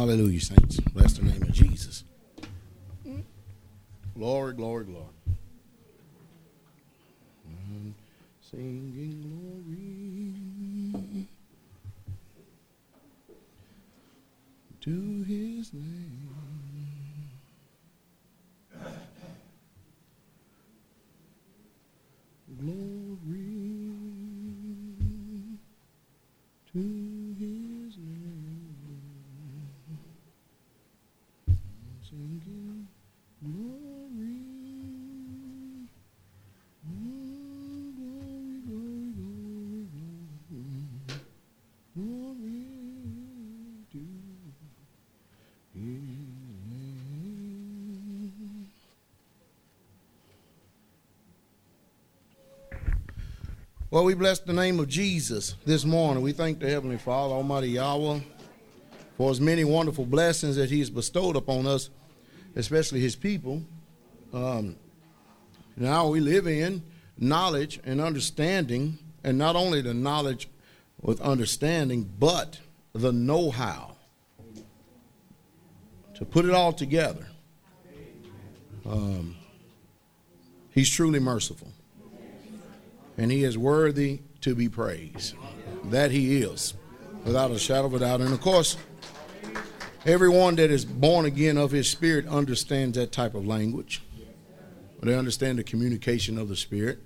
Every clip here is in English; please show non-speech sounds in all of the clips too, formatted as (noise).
Hallelujah, saints. Bless the name of Jesus. Glory, glory, glory. Mm-hmm. Singing glory to his name. Glory to his name. Singing glory. Mm, Glory, glory, glory, glory. Glory to his name. Well, we bless the name of Jesus this morning. We thank the Heavenly Father, Almighty Yahweh, for his many wonderful blessings that he has bestowed upon us, especially his people. Um, now we live in knowledge and understanding, and not only the knowledge with understanding, but the know how to put it all together. Um, he's truly merciful and he is worthy to be praised. That he is, without a shadow of a doubt. And of course, everyone that is born again of his spirit understands that type of language. They understand the communication of the spirit.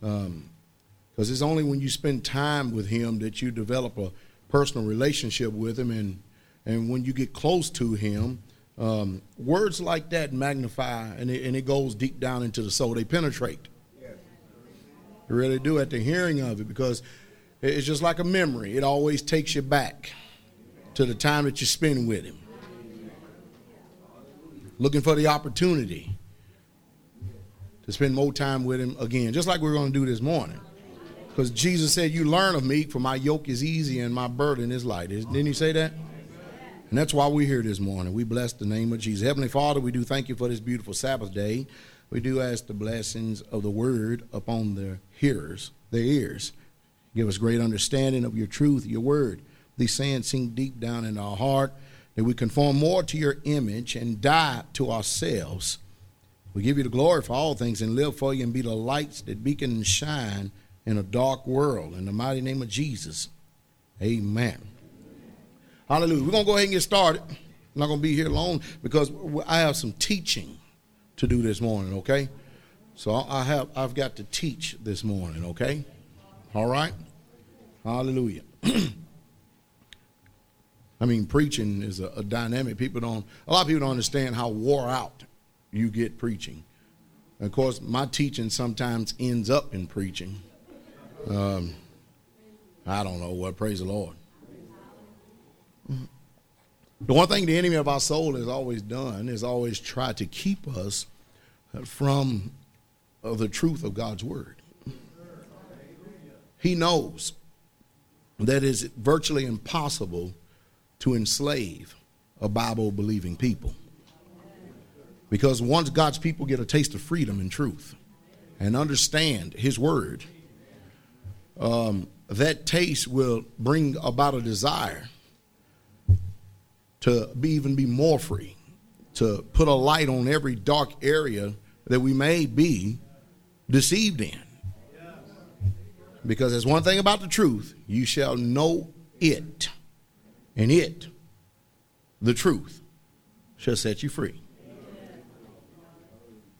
Because it's only when you spend time with him that you develop a personal relationship with him, and and when you get close to him, um, words like that magnify and it, and it goes deep down into the soul. They penetrate. Really do at the hearing of it because it's just like a memory. It always takes you back to the time that you spend with him. Looking for the opportunity to spend more time with him again, just like we're going to do this morning. Because Jesus said, You learn of me, for my yoke is easy and my burden is light. Didn't he say that? And that's why we're here this morning. We bless the name of Jesus. Heavenly Father, we do thank you for this beautiful Sabbath day. We do ask the blessings of the word upon the hearers, their ears. Give us great understanding of your truth, your word. These sayings sink deep down in our heart that we conform more to your image and die to ourselves. We give you the glory for all things and live for you and be the lights that beacon and shine in a dark world. In the mighty name of Jesus, amen. Hallelujah. We're going to go ahead and get started. I'm not going to be here long because I have some teaching to do this morning, okay? So I have I've got to teach this morning, okay? All right? Hallelujah. (clears throat) I mean, preaching is a, a dynamic. People don't a lot of people don't understand how wore out you get preaching. Of course, my teaching sometimes ends up in preaching. Um, I don't know what. Praise the Lord. The one thing the enemy of our soul has always done is always try to keep us from uh, the truth of God's word. He knows that it's virtually impossible to enslave a Bible believing people. Because once God's people get a taste of freedom and truth and understand His word, um, that taste will bring about a desire to be even be more free, to put a light on every dark area that we may be deceived in. Because there's one thing about the truth you shall know it, and it, the truth, shall set you free.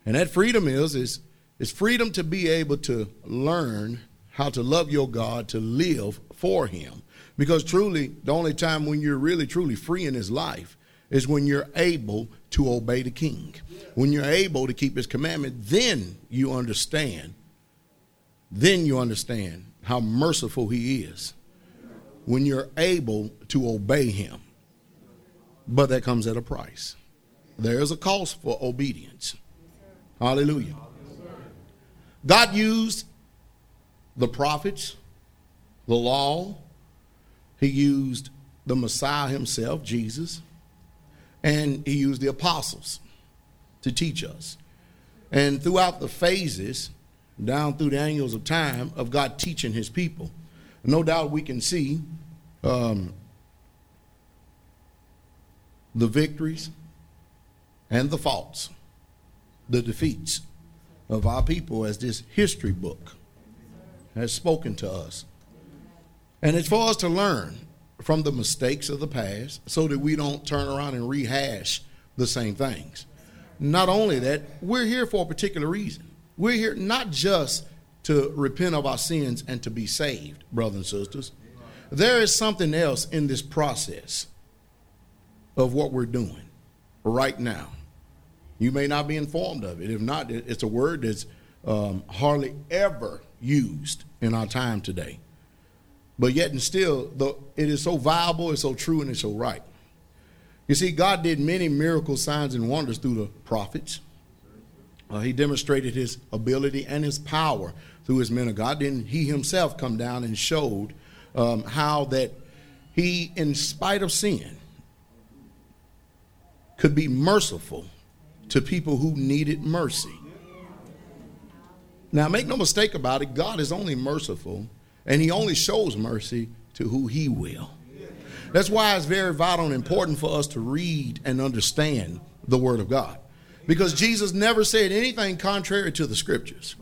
And that freedom is, is, is freedom to be able to learn how to love your God, to live for Him. Because truly, the only time when you're really truly free in His life is when you're able to obey the King. When you're able to keep His commandment, then you understand. Then you understand how merciful He is. When you're able to obey Him. But that comes at a price. There is a cost for obedience. Hallelujah. God used the prophets, the law, He used the Messiah Himself, Jesus, and He used the apostles to teach us. And throughout the phases, down through the angles of time of God teaching His people, no doubt we can see um, the victories and the faults, the defeats of our people as this history book has spoken to us. And it's for us to learn from the mistakes of the past so that we don't turn around and rehash the same things. Not only that, we're here for a particular reason. We're here not just to repent of our sins and to be saved, brothers and sisters. There is something else in this process of what we're doing right now. You may not be informed of it. If not, it's a word that's um, hardly ever used in our time today. But yet and still, the, it is so viable, it's so true, and it's so right. You see, God did many miracle signs and wonders through the prophets. Uh, he demonstrated his ability and his power through his men of God. Then he himself come down and showed um, how that he, in spite of sin, could be merciful to people who needed mercy. Now, make no mistake about it, God is only merciful, and He only shows mercy to who He will. That's why it's very vital and important for us to read and understand the Word of God. Because Jesus never said anything contrary to the Scriptures.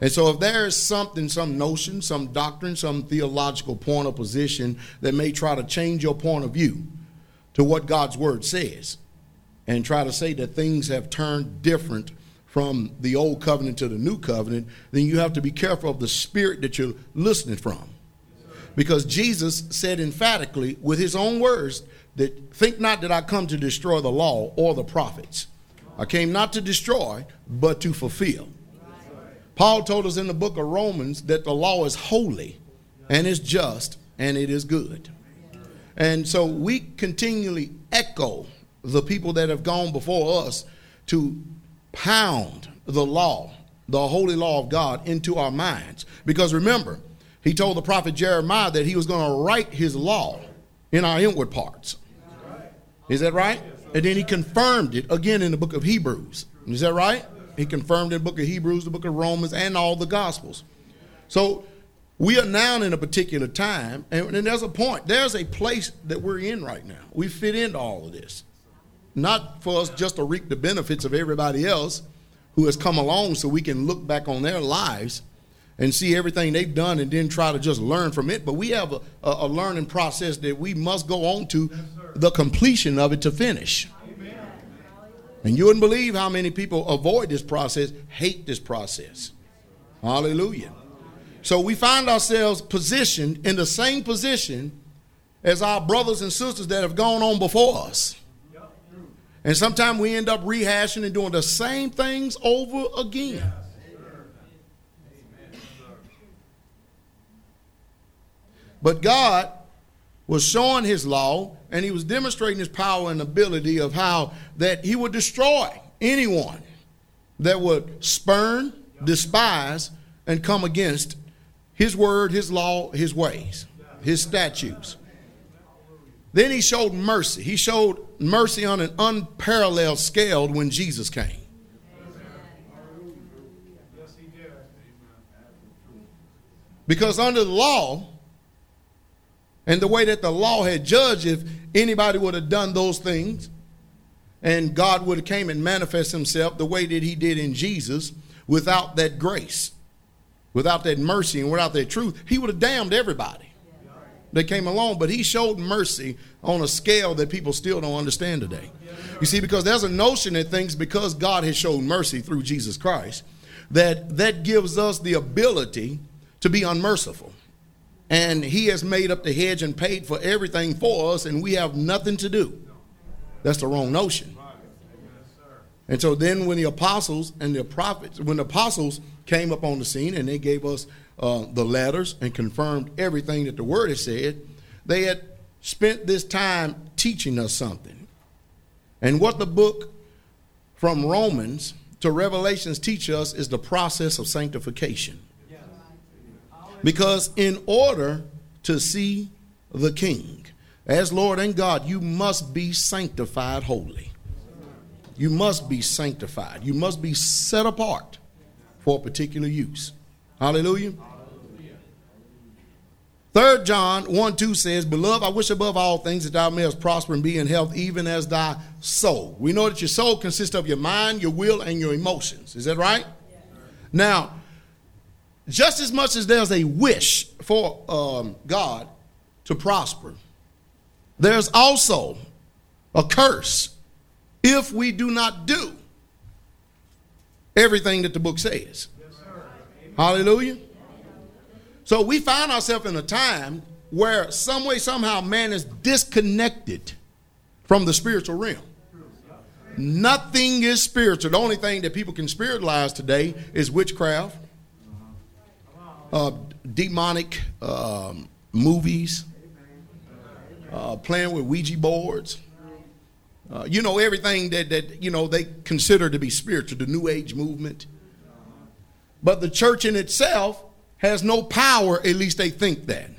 And so, if there is something, some notion, some doctrine, some theological point or position that may try to change your point of view to what God's Word says, and try to say that things have turned different from the old covenant to the new covenant, then you have to be careful of the spirit that you're listening from. Because Jesus said emphatically with his own words that think not that I come to destroy the law or the prophets. I came not to destroy, but to fulfill. Paul told us in the book of Romans that the law is holy and is just and it is good. And so we continually echo the people that have gone before us to pound the law, the holy law of God, into our minds. Because remember, he told the prophet Jeremiah that he was going to write his law in our inward parts. Is that right? And then he confirmed it again in the book of Hebrews. Is that right? He confirmed in the book of Hebrews, the book of Romans, and all the Gospels. So we are now in a particular time, and, and there's a point, there's a place that we're in right now. We fit into all of this not for us just to reap the benefits of everybody else who has come along so we can look back on their lives and see everything they've done and then try to just learn from it. But we have a, a learning process that we must go on to yes, the completion of it to finish. Amen. And you wouldn't believe how many people avoid this process, hate this process. Hallelujah. So we find ourselves positioned in the same position as our brothers and sisters that have gone on before us. And sometimes we end up rehashing and doing the same things over again. But God was showing his law and he was demonstrating his power and ability of how that he would destroy anyone that would spurn, despise, and come against his word, his law, his ways, his statutes. Then he showed mercy. He showed mercy on an unparalleled scale when Jesus came. Because under the law, and the way that the law had judged, if anybody would have done those things, and God would have came and manifest himself the way that he did in Jesus, without that grace, without that mercy, and without that truth, he would have damned everybody that came along, but he showed mercy on a scale that people still don't understand today. You see, because there's a notion that thinks because God has shown mercy through Jesus Christ, that that gives us the ability to be unmerciful. And he has made up the hedge and paid for everything for us, and we have nothing to do. That's the wrong notion. And so then when the apostles and the prophets, when the apostles came up on the scene and they gave us uh, the letters and confirmed everything that the word has said, they had spent this time teaching us something. And what the book from Romans to Revelations teach us is the process of sanctification. Because in order to see the King as Lord and God, you must be sanctified wholly. You must be sanctified. You must be set apart for a particular use. Hallelujah. Third John 1 2 says, Beloved, I wish above all things that thou mayest prosper and be in health, even as thy soul. We know that your soul consists of your mind, your will, and your emotions. Is that right? Now, just as much as there's a wish for um, God to prosper, there's also a curse if we do not do everything that the book says. Hallelujah. So we find ourselves in a time where some way, somehow, man is disconnected from the spiritual realm. Nothing is spiritual. The only thing that people can spiritualize today is witchcraft, uh, demonic um, movies, uh, playing with Ouija boards. Uh, you know everything that that you know they consider to be spiritual, the New Age movement. But the church in itself has no power. At least they think that.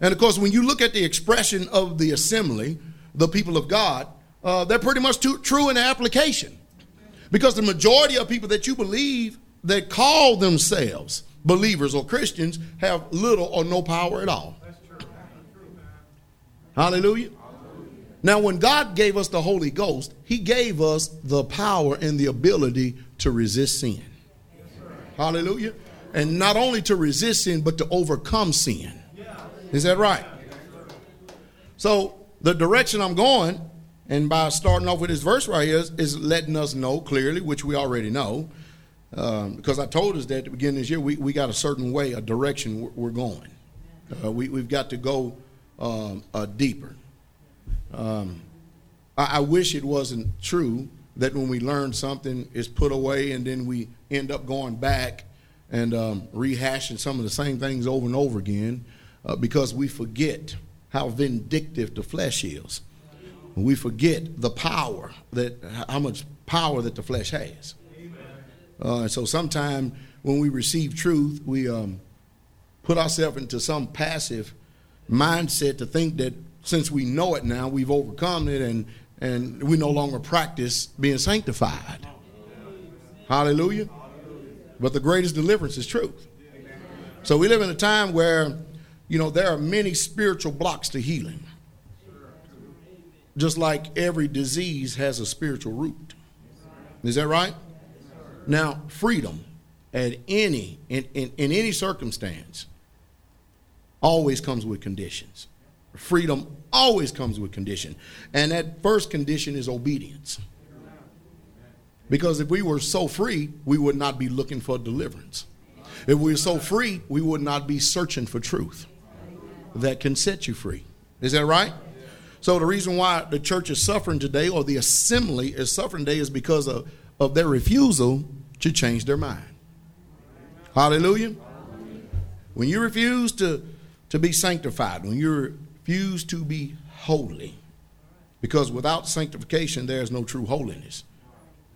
And of course, when you look at the expression of the assembly, the people of God, uh, they're pretty much too, true in application, because the majority of people that you believe that call themselves believers or Christians have little or no power at all. Hallelujah. Now, when God gave us the Holy Ghost, He gave us the power and the ability to resist sin. Hallelujah. And not only to resist sin, but to overcome sin. Is that right? So, the direction I'm going, and by starting off with this verse right here, is, is letting us know clearly, which we already know, um, because I told us that at the beginning of this year, we, we got a certain way, a direction we're going. Uh, we, we've got to go um, uh, deeper. Um, I, I, wish it wasn't true that when we learn something, it's put away and then we end up going back and um, rehashing some of the same things over and over again uh, because we forget how vindictive the flesh is. We forget the power that how much power that the flesh has. Uh, and so sometimes when we receive truth, we um, put ourselves into some passive mindset to think that since we know it now, we've overcome it and, and we no longer practice being sanctified. Hallelujah. But the greatest deliverance is truth. So we live in a time where, you know, there are many spiritual blocks to healing. Just like every disease has a spiritual root. Is that right? Now, freedom at any in, in, in any circumstance always comes with conditions. Freedom always comes with condition. And that first condition is obedience. Because if we were so free, we would not be looking for deliverance. If we were so free, we would not be searching for truth that can set you free. Is that right? So the reason why the church is suffering today, or the assembly is suffering today, is because of, of their refusal to change their mind. Hallelujah. When you refuse to, to be sanctified, when you refuse to be holy, because without sanctification, there is no true holiness.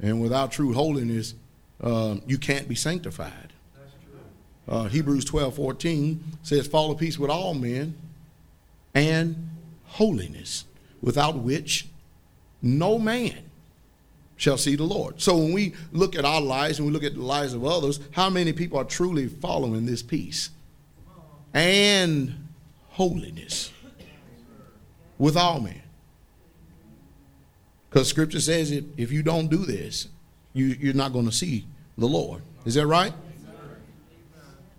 And without true holiness, uh, you can't be sanctified. Uh, Hebrews 12 14 says, Follow peace with all men and holiness, without which no man shall see the Lord. So when we look at our lives and we look at the lives of others, how many people are truly following this peace and holiness with all men? Because scripture says if, if you don't do this, you, you're not going to see the Lord. Is that right?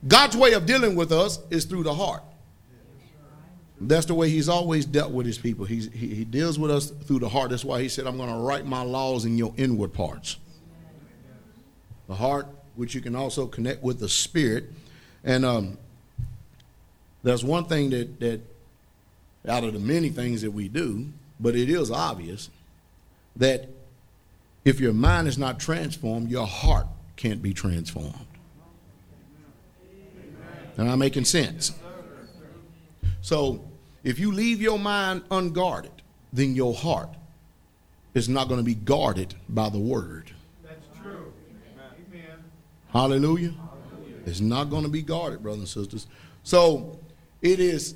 God's way of dealing with us is through the heart. That's the way he's always dealt with his people. He's, he, he deals with us through the heart. That's why he said, I'm going to write my laws in your inward parts. The heart, which you can also connect with the spirit. And um, there's one thing that, that, out of the many things that we do, but it is obvious that if your mind is not transformed, your heart can't be transformed. Am I making sense? So if you leave your mind unguarded, then your heart is not going to be guarded by the word. That's true. Amen. Hallelujah. Hallelujah. It's not going to be guarded, brothers and sisters. So it is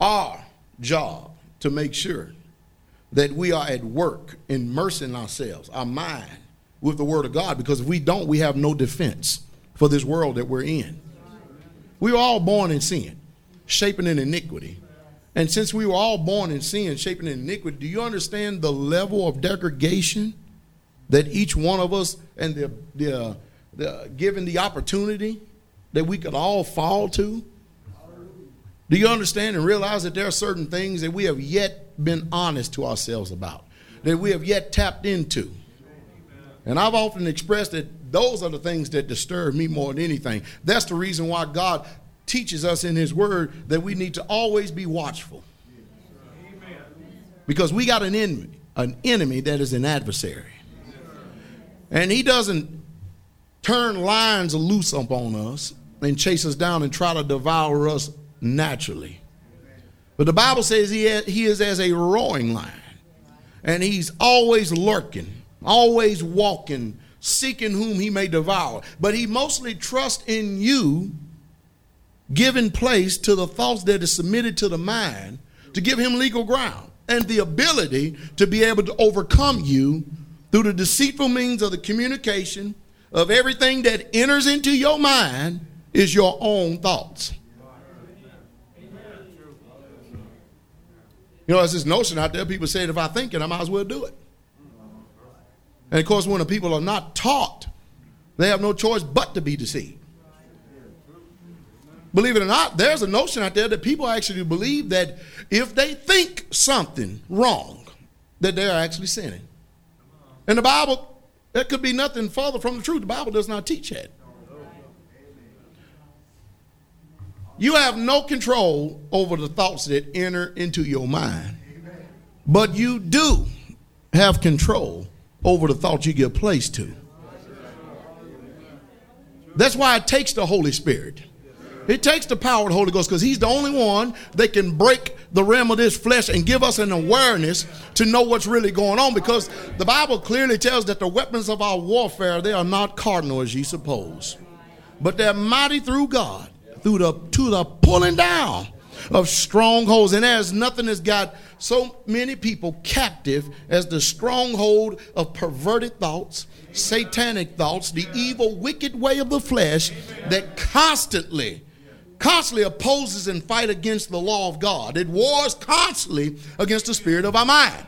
our job to make sure that we are at work immersing ourselves, our mind, with the Word of God, because if we don't, we have no defense for this world that we're in. We were all born in sin. shaping in iniquity. And since we were all born in sin, shaping in iniquity, do you understand the level of degradation that each one of us and the, the, uh, the given the opportunity that we could all fall to? Do you understand and realize that there are certain things that we have yet been honest to ourselves about, that we have yet tapped into? And I've often expressed that those are the things that disturb me more than anything. That's the reason why God teaches us in His Word that we need to always be watchful. Because we got an enemy, an enemy that is an adversary. And he doesn't turn lines loose upon us and chase us down and try to devour us naturally. But the Bible says he, he is as a roaring lion. And he's always lurking, always walking, seeking whom he may devour. But he mostly trusts in you giving place to the thoughts that is submitted to the mind to give him legal ground and the ability to be able to overcome you through the deceitful means of the communication of everything that enters into your mind is your own thoughts. You know, there's this notion out there, people say, if I think it, I might as well do it. And of course, when the people are not taught, they have no choice but to be deceived. Believe it or not, there's a notion out there that people actually believe that if they think something wrong, that they're actually sinning. And the Bible, that could be nothing further from the truth. The Bible does not teach that. You have no control over the thoughts that enter into your mind, but you do have control over the thoughts you get placed to. That's why it takes the Holy Spirit. It takes the power of the Holy Ghost because He's the only one that can break the realm of this flesh and give us an awareness to know what's really going on. Because the Bible clearly tells that the weapons of our warfare they are not cardinal as ye suppose, but they're mighty through God, through the to the pulling down of strongholds. And there's nothing that's got so many people captive as the stronghold of perverted thoughts, satanic thoughts, the evil, wicked way of the flesh that constantly constantly opposes and fight against the law of God. It wars constantly against the spirit of our mind.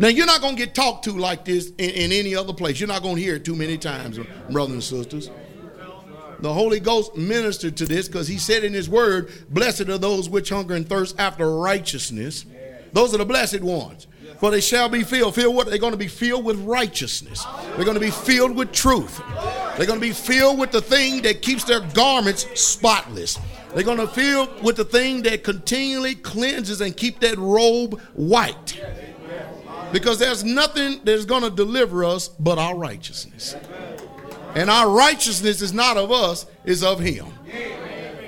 Now you're not going to get talked to like this in, in, any other place. You're not going to hear it too many times, brothers and sisters. The Holy Ghost ministered to this because he said in his word, Blessed are those which hunger and thirst after righteousness. Those are the blessed ones. For they shall be filled. Filled what? They're going to be filled with righteousness. They're going to be filled with truth. They're going to be filled with the thing that keeps their garments spotless. They're going to fill with the thing that continually cleanses and keep that robe white. Because there's nothing that's going to deliver us but our righteousness. And our righteousness is not of us, is of him.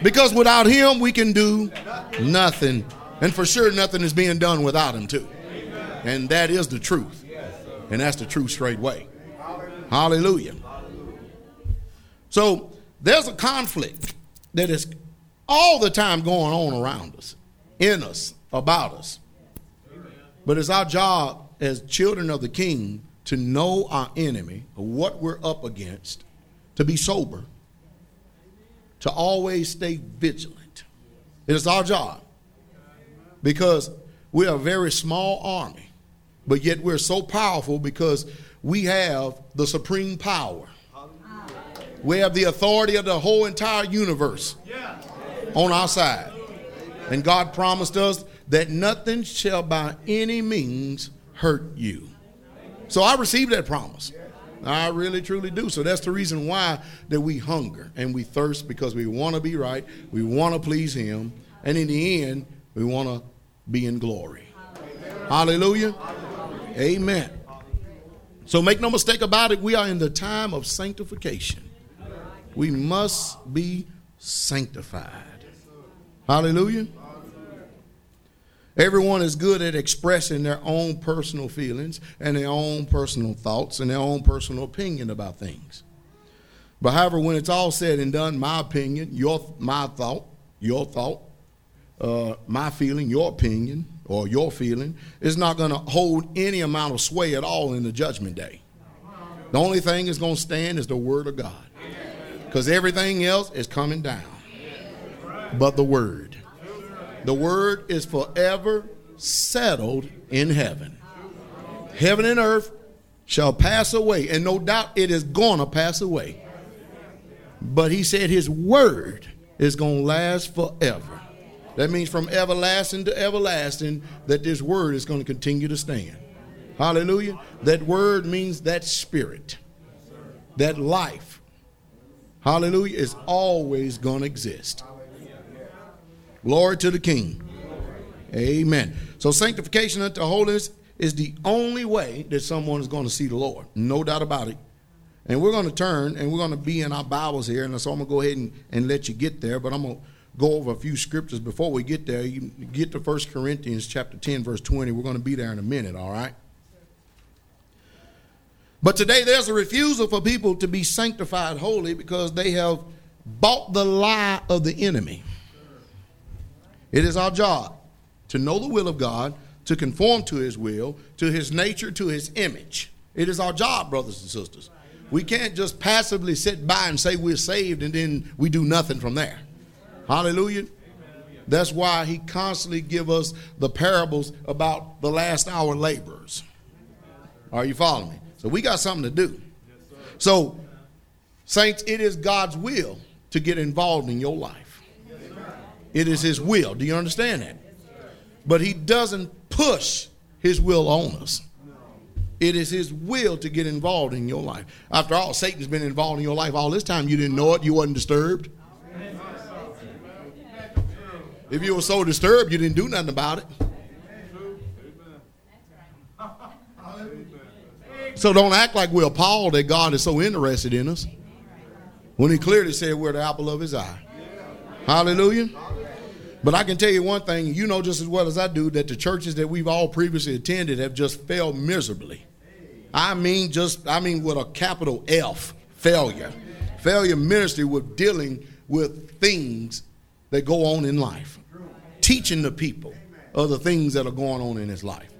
Because without him we can do nothing. And for sure nothing is being done without him too. And that is the truth. And that's the truth straight way. Hallelujah. So there's a conflict that is all the time going on around us, in us, about us. But it's our job as children of the King to know our enemy, what we're up against, to be sober, to always stay vigilant. It is our job because we're a very small army, but yet we're so powerful because we have the supreme power we have the authority of the whole entire universe on our side. And God promised us that nothing shall by any means hurt you. So I received that promise. I really truly do. So that's the reason why that we hunger and we thirst because we want to be right, we want to please him, and in the end, we want to be in glory. Hallelujah. Amen. So make no mistake about it, we are in the time of sanctification we must be sanctified. Hallelujah. Everyone is good at expressing their own personal feelings and their own personal thoughts and their own personal opinion about things. But however, when it's all said and done, my opinion, your my thought, your thought, uh, my feeling, your opinion, or your feeling is not going to hold any amount of sway at all in the judgment day. The only thing that's going to stand is the word of God because everything else is coming down. but the word. The word is forever settled in heaven. Heaven and earth shall pass away, and no doubt it is going to pass away. But he said his word is going to last forever. That means from everlasting to everlasting that this word is going to continue to stand. Hallelujah. That word means that spirit, that life. Hallelujah is always going to exist. Glory to the King. Amen. So sanctification unto holiness is the only way that someone is going to see the Lord. No doubt about it. And we're going to turn and we're going to be in our Bibles here. And so I'm going to go ahead and, and let you get there. But I'm going to go over a few scriptures before we get there. You get to 1 Corinthians chapter 10, verse 20. We're going to be there in a minute, all right? But today there's a refusal for people to be sanctified holy because they have bought the lie of the enemy. It is our job to know the will of God, to conform to his will, to his nature, to his image. It is our job, brothers and sisters. We can't just passively sit by and say we're saved and then we do nothing from there. Hallelujah. That's why he constantly give us the parables about the last hour laborers. Are you following me? So we got something to do. So, saints, it is God's will to get involved in your life. It is His will. Do you understand that? But He doesn't push His will on us. It is His will to get involved in your life. After all, Satan's been involved in your life all this time. You didn't know it. You wasn't disturbed. If you were so disturbed, you didn't do nothing about it. So don't act like we're appalled that God is so interested in us when He clearly said we're the apple of His eye. Hallelujah. But I can tell you one thing, you know just as well as I do, that the churches that we've all previously attended have just failed miserably. I mean, just, I mean, with a capital F, failure. Failure ministry with dealing with things that go on in life, teaching the people of the things that are going on in his life.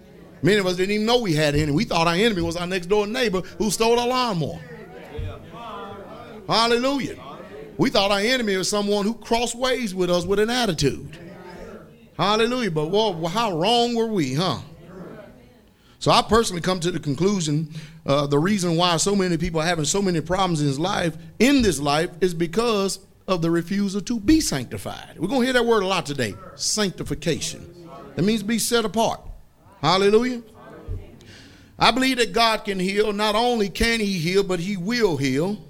Many of us didn't even know we had an enemy. We thought our enemy was our next door neighbor who stole our lawnmower. Hallelujah. We thought our enemy was someone who crossed ways with us with an attitude. Hallelujah. But well, how wrong were we, huh? So I personally come to the conclusion uh, the reason why so many people are having so many problems in his life, in this life, is because of the refusal to be sanctified. We're going to hear that word a lot today sanctification. That means be set apart. Hallelujah. I believe that God can heal. Not only can He heal, but He will heal.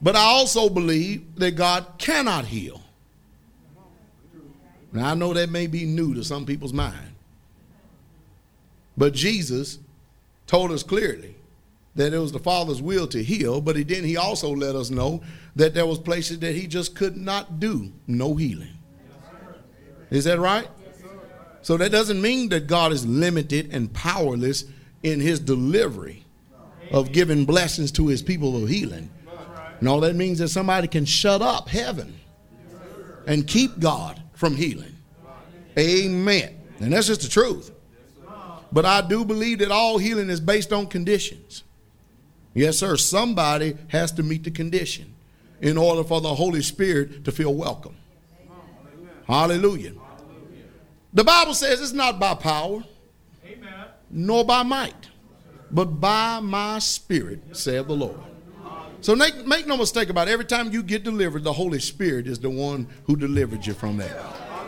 But I also believe that God cannot heal. Now, I know that may be new to some people's mind. But Jesus told us clearly that it was the Father's will to heal, but he then he also let us know that there was places that he just could not do no healing. Is that right? So that doesn't mean that God is limited and powerless in his delivery of giving blessings to his people of healing. No, that means that somebody can shut up heaven and keep God from healing. Amen. And that's just the truth. But I do believe that all healing is based on conditions. Yes, sir. Somebody has to meet the condition in order for the Holy Spirit to feel welcome. Hallelujah. The Bible says it's not by power, nor by might, but by my spirit, saith the Lord. So make, make no mistake about it. Every time you get delivered, the Holy Spirit is the one who delivered you from that.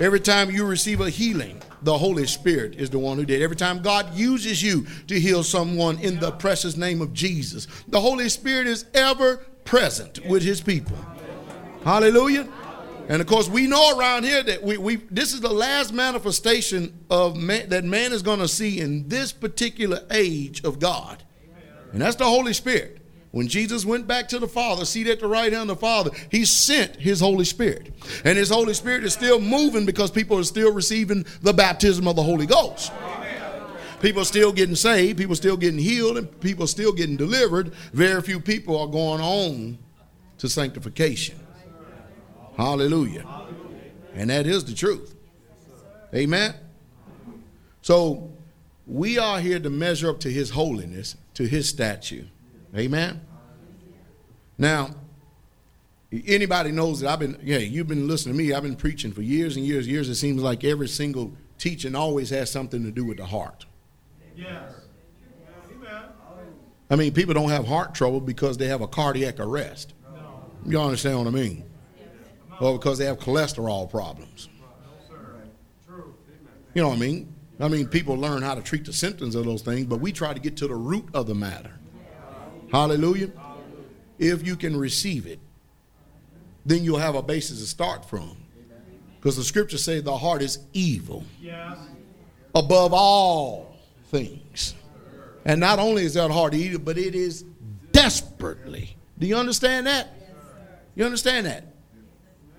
Every time you receive a healing, the Holy Spirit is the one who did. It. Every time God uses you to heal someone in the precious name of Jesus, the Holy Spirit is ever present with his people. Hallelujah. And of course, we know around here that we, we this is the last manifestation of man, that man is going to see in this particular age of God. And that's the Holy Spirit. When Jesus went back to the Father, seated at the right hand of the Father, he sent his Holy Spirit. And his Holy Spirit is still moving because people are still receiving the baptism of the Holy Ghost. People are still getting saved, people are still getting healed, and people are still getting delivered. Very few people are going on to sanctification. Hallelujah. And that is the truth. Amen. So we are here to measure up to his holiness, to his statue. Amen. Now, Anybody knows that I've been, yeah, you've been listening to me. I've been preaching for years and years and years. It seems like every single teaching always has something to do with the heart. Yes. I mean, people don't have heart trouble because they have a cardiac arrest. You understand what I mean? Or because they have cholesterol problems. You know what I mean? I mean, people learn how to treat the symptoms of those things, but we try to get to the root of the matter. Hallelujah. If you can receive it, then you'll have a basis to start from. Because the scriptures say the heart is evil above all things. And not only is that heart evil, but it is desperately. Do you understand that? You understand that?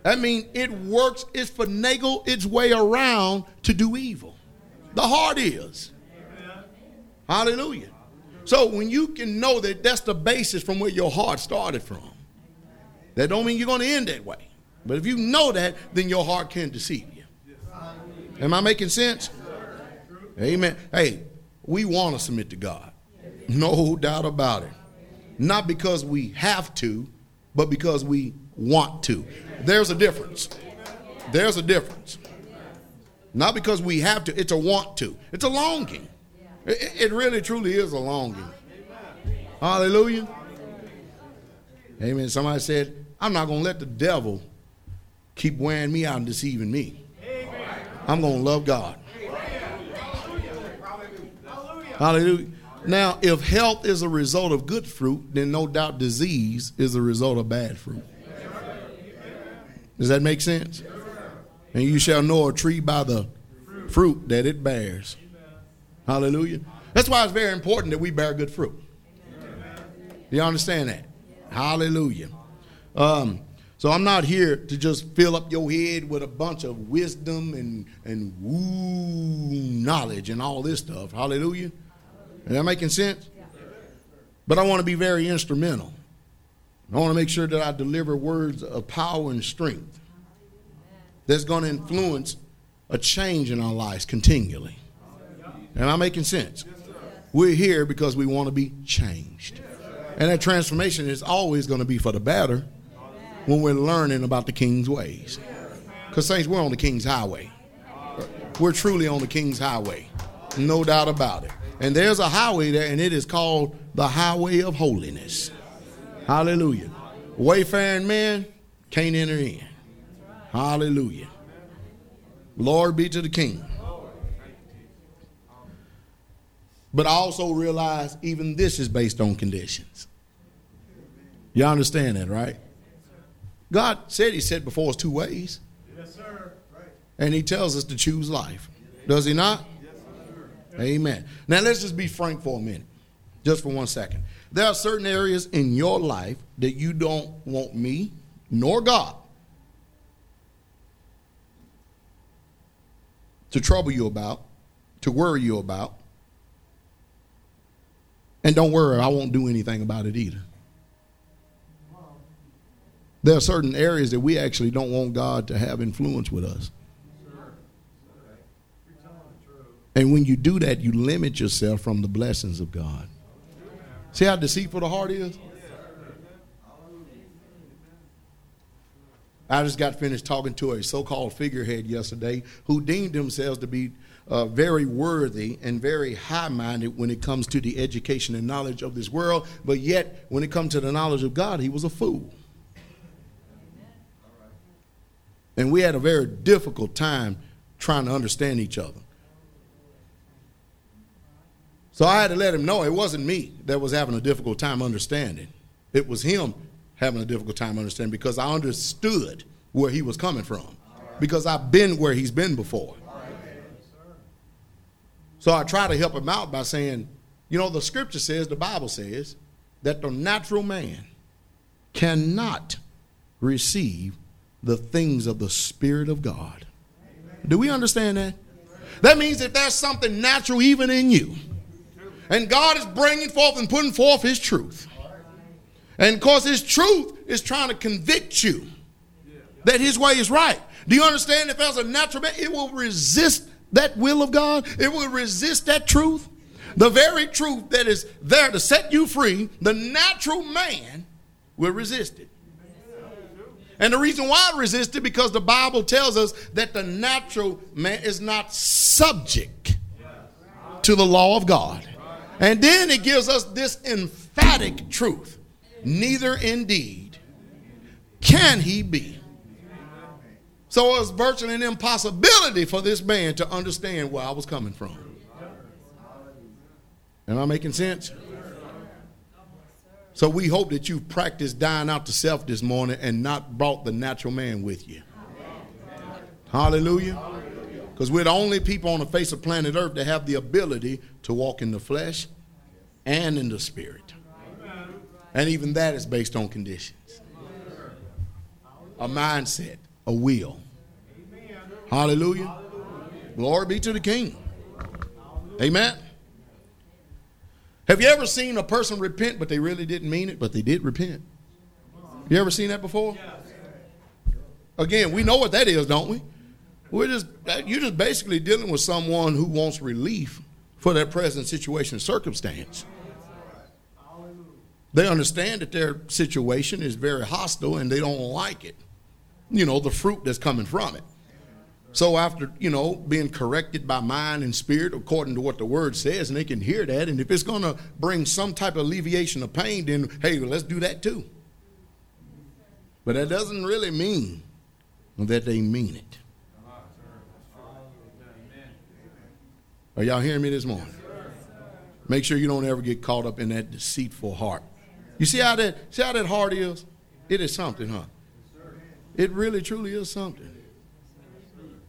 I mean, it works, it's finagle its way around to do evil. The heart is. Hallelujah. So when you can know that that's the basis from where your heart started from, that don't mean you're going to end that way. But if you know that, then your heart can deceive you. Am I making sense? Amen. Hey, we want to submit to God. No doubt about it. Not because we have to, but because we want to. There's a difference. There's a difference. Not because we have to, it's a want to. It's a longing. It, it really truly is a longing. Hallelujah. Amen. Somebody said, I'm not going to let the devil keep wearing me out and deceiving me. I'm going to love God. Hallelujah. Now, if health is a result of good fruit, then no doubt disease is a result of bad fruit. Does that make sense? And you shall know a tree by the fruit that it bears. Hallelujah. That's why it's very important that we bear good fruit. Do you understand that? Hallelujah. Um, so I'm not here to just fill up your head with a bunch of wisdom and and woo knowledge and all this stuff. Hallelujah. Is that making sense? But I want to be very instrumental. I want to make sure that I deliver words of power and strength that's going to influence a change in our lives continually. Am I making sense? We're here because we want to be changed. And that transformation is always going to be for the better when we're learning about the king's ways. Because, saints, we're on the king's highway. We're truly on the king's highway. No doubt about it. And there's a highway there, and it is called the highway of holiness. Hallelujah. Wayfaring man can't enter in. Hallelujah. Lord be to the King. But I also realize even this is based on conditions. You understand that, right? God said He said before us two ways. Yes, sir. Right. And He tells us to choose life. Does He not? Amen. Now let's just be frank for a minute, just for one second. There are certain areas in your life that you don't want me nor God to trouble you about, to worry you about. And don't worry, I won't do anything about it either. There are certain areas that we actually don't want God to have influence with us. And when you do that, you limit yourself from the blessings of God. See how deceitful the heart is? I just got finished talking to a so called figurehead yesterday who deemed themselves to be uh, very worthy and very high minded when it comes to the education and knowledge of this world, but yet when it comes to the knowledge of God, he was a fool. And we had a very difficult time trying to understand each other. So I had to let him know it wasn't me that was having a difficult time understanding. It was him having a difficult time understanding because I understood where he was coming from. Because I've been where he's been before. So I try to help him out by saying, you know, the scripture says, the Bible says, that the natural man cannot receive the things of the Spirit of God. Do we understand that? That means if there's something natural even in you, and God is bringing forth and putting forth His truth. And because His truth is trying to convict you that His way is right. Do you understand? If there's a natural man, it will resist that will of God, it will resist that truth. The very truth that is there to set you free, the natural man will resist it. And the reason why I it because the Bible tells us that the natural man is not subject to the law of God. And then it gives us this emphatic truth. Neither indeed can he be. So it's virtually an impossibility for this man to understand where I was coming from. Am I making sense? So we hope that you've practiced dying out to self this morning and not brought the natural man with you. Hallelujah. Because we're the only people on the face of planet Earth that have the ability to walk in the flesh and in the spirit. And even that is based on conditions. A mindset, a will. Hallelujah. Glory be to the King. Amen. Have you ever seen a person repent, but they really didn't mean it, but they did repent? You ever seen that before? Again, we know what that is, don't we? We're just you're just basically dealing with someone who wants relief for their present situation and circumstance. They understand that their situation is very hostile and they don't like it. You know, the fruit that's coming from it. So after, you know, being corrected by mind and spirit according to what the word says, and they can hear that, and if it's going to bring some type of alleviation of pain, then hey, let's do that too. But that doesn't really mean that they mean it. Are y'all hearing me this morning? Make sure you don't ever get caught up in that deceitful heart. You see how that see how that heart is? It is something, huh? It really truly is something.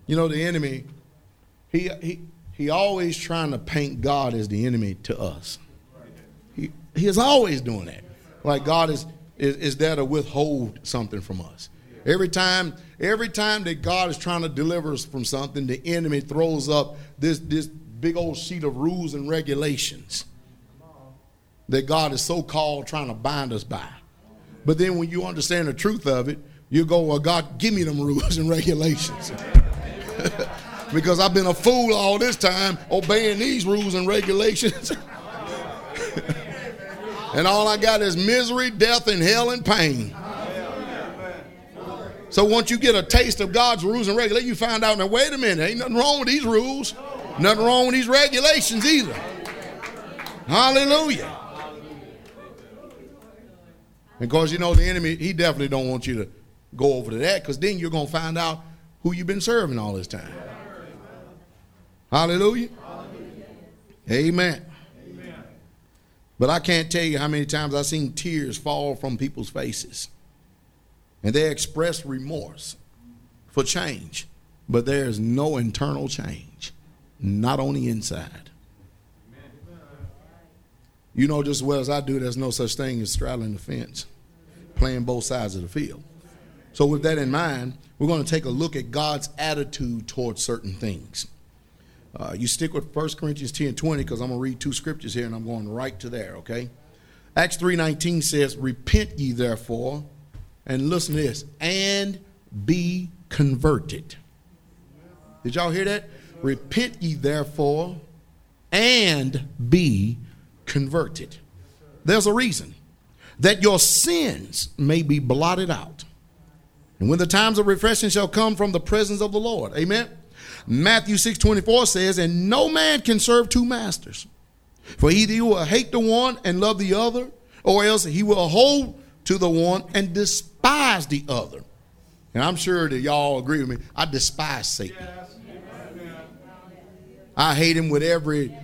You know, the enemy, he, he, he always trying to paint God as the enemy to us. He, he is always doing that. Like God is, is, is there to withhold something from us. Every time, every time that God is trying to deliver us from something, the enemy throws up this, this big old sheet of rules and regulations that God is so called trying to bind us by. But then when you understand the truth of it, you go, Well, God, give me them rules and regulations. (laughs) because I've been a fool all this time obeying these rules and regulations. (laughs) and all I got is misery, death, and hell and pain. So once you get a taste of God's rules and regulations, you find out now, wait a minute, ain't nothing wrong with these rules, nothing wrong with these regulations either. Hallelujah. Because you know the enemy, he definitely don't want you to go over to that because then you're going to find out who you've been serving all this time. Hallelujah. Amen. But I can't tell you how many times I've seen tears fall from people's faces. And they express remorse for change. But there's no internal change, not on the inside. You know just as well as I do, there's no such thing as straddling the fence, playing both sides of the field. So, with that in mind, we're going to take a look at God's attitude towards certain things. Uh, you stick with 1 Corinthians 10 20 because I'm going to read two scriptures here and I'm going right to there, okay? Acts 3.19 says, Repent ye therefore, and listen to this, and be converted. Did y'all hear that? Repent ye therefore, and be converted. There's a reason that your sins may be blotted out and when the times of refreshing shall come from the presence of the Lord. Amen. Matthew 6 24 says, And no man can serve two masters. For either you will hate the one and love the other, or else he will hold to the one and despise the other. And I'm sure that y'all agree with me. I despise Satan. I hate him with every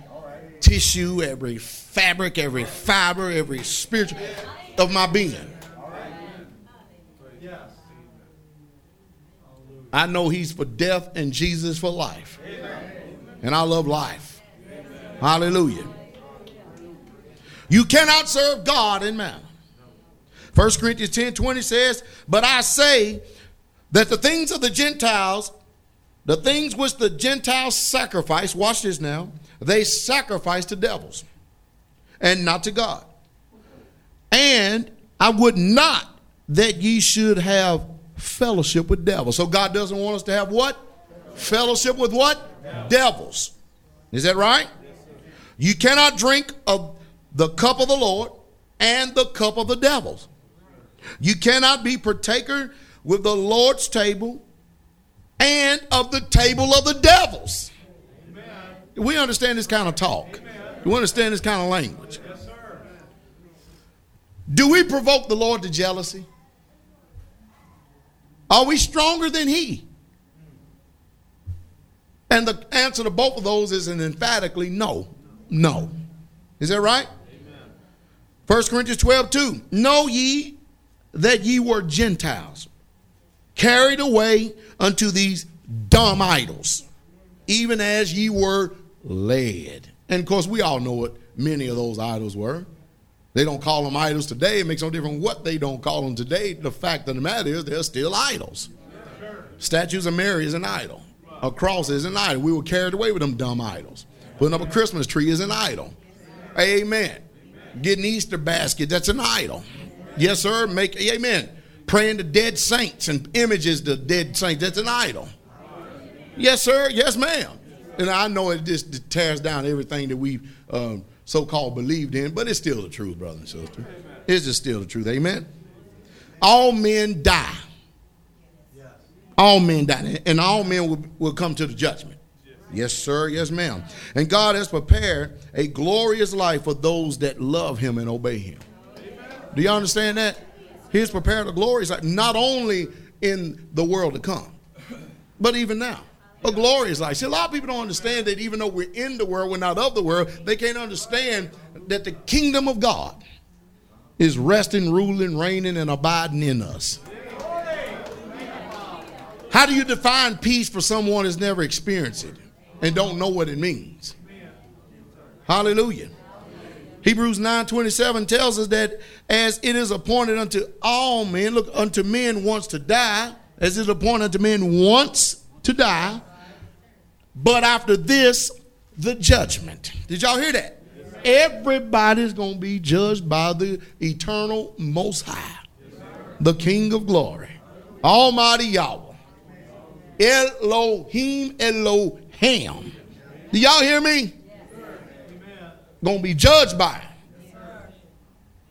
tissue, every fabric, every fiber, every spiritual of my being. I know he's for death and Jesus for life. And I love life. Hallelujah. You cannot serve God and man. 1 Corinthians 10 20 says, But I say that the things of the Gentiles, the things which the Gentiles sacrifice, watch this now, they sacrifice to devils and not to God. And I would not that ye should have fellowship with devils. So God doesn't want us to have what? Fellowship with what? Devils. Is that right? You cannot drink of the cup of the Lord and the cup of the devils. You cannot be partaker with the Lord's table and of the table of the devils. Amen. We understand this kind of talk. Amen. We understand this kind of language. Do we provoke the Lord to jealousy? Are we stronger than He? And the answer to both of those is an emphatically no. No. Is that right? Amen. 1 Corinthians 12, 2. Know ye that ye were Gentiles, carried away unto these dumb idols, even as ye were led. And of course, we all know what many of those idols were. They don't call them idols today. It makes no difference what they don't call them today. The fact of the matter is, they're still idols. Statues of Mary is an idol. A cross is an idol. We were carried away with them dumb idols. Putting up a Christmas tree is an idol. Amen. Getting Easter basket, that's an idol. Yes, sir. Make amen. Praying to dead saints and images to dead saints, that's an idol. Yes, sir. Yes, ma'am. And I know it just tears down everything that we um, so-called believed in, but it's still the truth, brother and sister. It's just still the truth. Amen. All men die. All men die, and all men will, will come to the judgment. Yes, sir. Yes, ma'am. And God has prepared a glorious life for those that love Him and obey Him. Do you understand that? He's prepared a glorious life, not only in the world to come, but even now. A glorious life. See, a lot of people don't understand that even though we're in the world, we're not of the world. They can't understand that the kingdom of God is resting, ruling, reigning, and abiding in us. How do you define peace for someone who's never experienced it and don't know what it means? Hallelujah. Hebrews 9:27 tells us that as it is appointed unto all men, look, unto men once to die, as it is appointed unto men once to die, but after this, the judgment. Did y'all hear that? Everybody's going to be judged by the eternal Most High, the King of Glory, Almighty Yahweh. Elohim Elohim. Do y'all hear me? Gonna be judged by.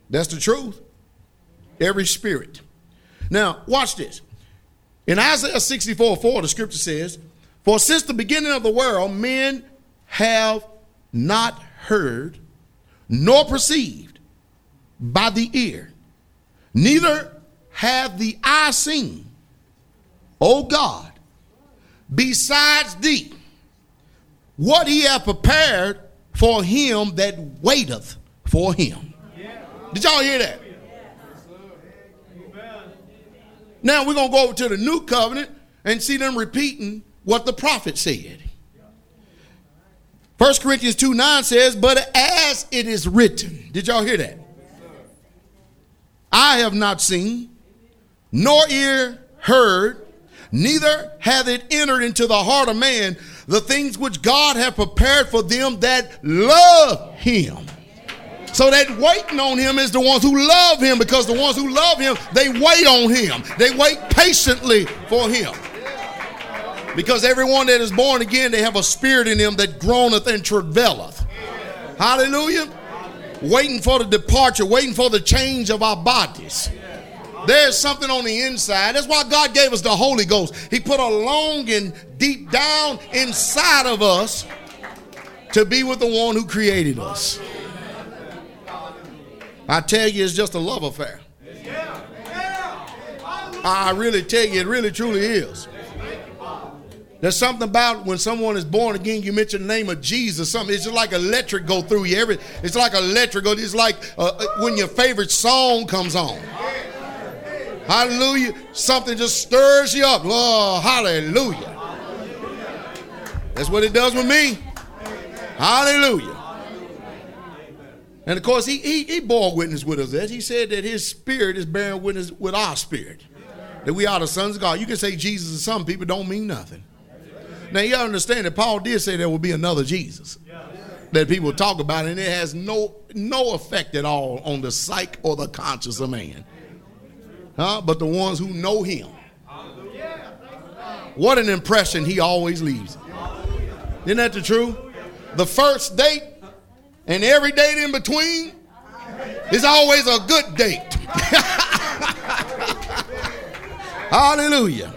That's the truth. Every spirit. Now, watch this. In Isaiah 64 4, the scripture says, For since the beginning of the world, men have not heard nor perceived by the ear, neither have the eye seen, O God, besides thee, what he hath prepared for him that waiteth for him. Did y'all hear that? Now we're going to go over to the new covenant and see them repeating what the prophet said. 1 Corinthians 2 9 says, But as it is written, did y'all hear that? I have not seen, nor ear heard, neither hath it entered into the heart of man the things which God hath prepared for them that love him. So that waiting on him is the ones who love him because the ones who love him, they wait on him. They wait patiently for him. Because everyone that is born again, they have a spirit in them that groaneth and travaileth. Hallelujah. Waiting for the departure, waiting for the change of our bodies. There's something on the inside. That's why God gave us the Holy Ghost. He put a longing deep down inside of us to be with the one who created us. I tell you, it's just a love affair. I really tell you, it really truly is. There's something about when someone is born again, you mention the name of Jesus, something, it's just like electric go through you. Every, it's like electric it's like uh, uh when your favorite song comes on. Hallelujah. Something just stirs you up. Oh, hallelujah. That's what it does with me. Hallelujah. And of course, he, he, he bore witness with us. That he said that his spirit is bearing witness with our spirit. That we are the sons of God. You can say Jesus to some people don't mean nothing. Now you understand that Paul did say there will be another Jesus that people talk about, and it has no no effect at all on the psyche or the conscience of man huh? but the ones who know him. What an impression he always leaves. Isn't that the truth? The first date and every date in between is always a good date. (laughs) Hallelujah.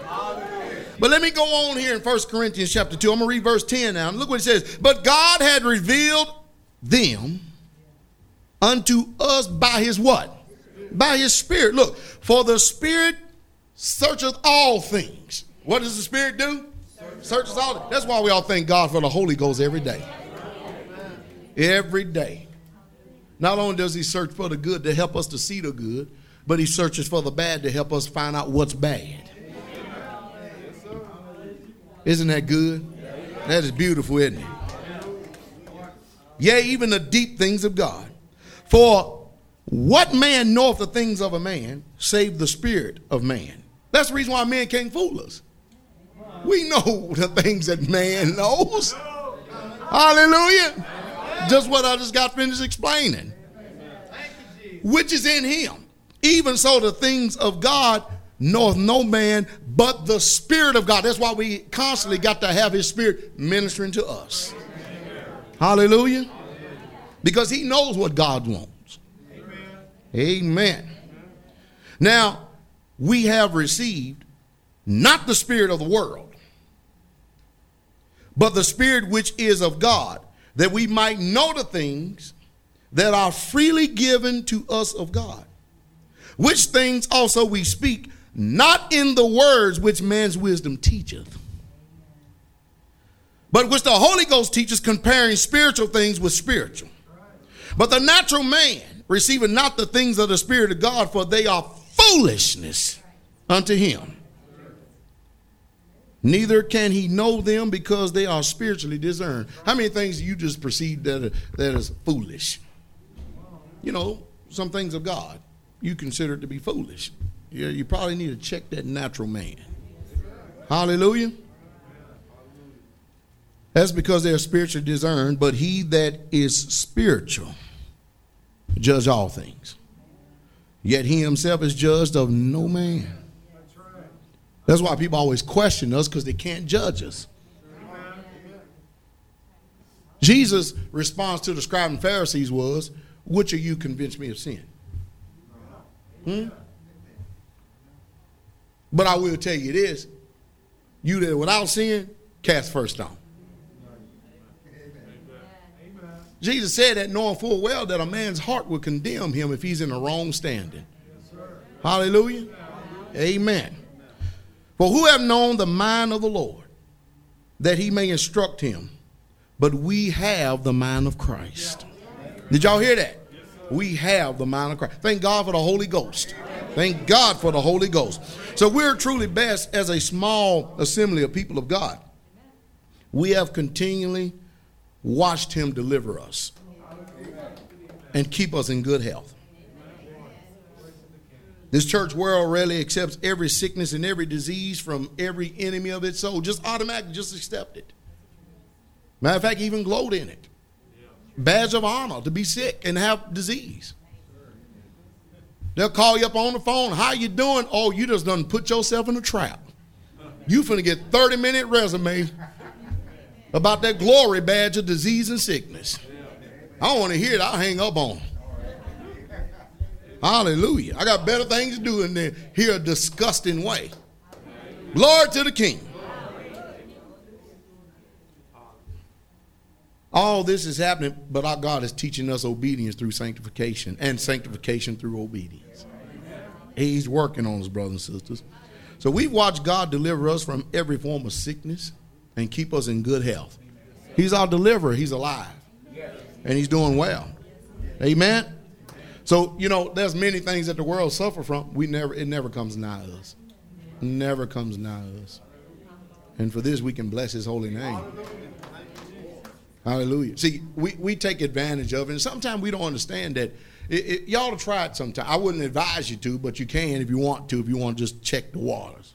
But let me go on here in 1 Corinthians chapter 2. I'm going to read verse 10 now. Look what it says. But God had revealed them unto us by his what? By his spirit. Look, for the spirit searcheth all things. What does the spirit do? Searches all. That's why we all thank God for the Holy Ghost every day. Every day. Not only does he search for the good to help us to see the good, but he searches for the bad to help us find out what's bad. Isn't that good? That is beautiful, isn't it? Yea, even the deep things of God. For what man knoweth the things of a man, save the spirit of man? That's the reason why men can't fool us. We know (laughs) the things that man knows. Hallelujah. Just what I just got finished explaining. Which is in him. Even so, the things of God knoweth no man but the Spirit of God. That's why we constantly got to have His Spirit ministering to us. Hallelujah. Because He knows what God wants. Amen. Now, we have received not the Spirit of the world, but the Spirit which is of God, that we might know the things that are freely given to us of God. Which things also we speak, not in the words which man's wisdom teacheth, but which the Holy Ghost teaches, comparing spiritual things with spiritual. But the natural man receiveth not the things of the Spirit of God, for they are foolishness unto him. Neither can he know them because they are spiritually discerned. How many things you just perceive that are, that is foolish? You know, some things of God you consider to be foolish. You, you probably need to check that natural man. Hallelujah. That's because they are spiritually discerned, but he that is spiritual judge all things. Yet he himself is judged of no man. That's why people always question us because they can't judge us. Jesus' response to the scribes and Pharisees was, Which of you convinced me of sin? Hmm? But I will tell you this you that without sin, cast first stone. Jesus said that knowing full well that a man's heart will condemn him if he's in the wrong standing. Hallelujah. Amen. For who have known the mind of the Lord that he may instruct him? But we have the mind of Christ. Did y'all hear that? We have the mind of Christ. Thank God for the Holy Ghost. Thank God for the Holy Ghost. So we're truly best as a small assembly of people of God. We have continually watched him deliver us and keep us in good health. This church world rarely accepts every sickness and every disease from every enemy of its soul. Just automatically, just accept it. Matter of fact, even gloat in it. Badge of honor to be sick and have disease. They'll call you up on the phone. How you doing? Oh, you just done put yourself in a trap. You finna get 30 minute resume about that glory badge of disease and sickness. I don't want to hear it. I'll hang up on. Hallelujah. I got better things to do than hear a disgusting way. Lord to the King. All this is happening, but our God is teaching us obedience through sanctification and sanctification through obedience. He's working on us, brothers and sisters. So we've watched God deliver us from every form of sickness and keep us in good health. He's our deliverer. He's alive. And he's doing well. Amen. So, you know, there's many things that the world suffer from. We never it never comes nigh us. Never comes nigh us. And for this we can bless his holy name. Hallelujah. See, we, we take advantage of it. And sometimes we don't understand that. It, it, y'all to try it sometime. I wouldn't advise you to, but you can if you want to, if you want to just check the waters.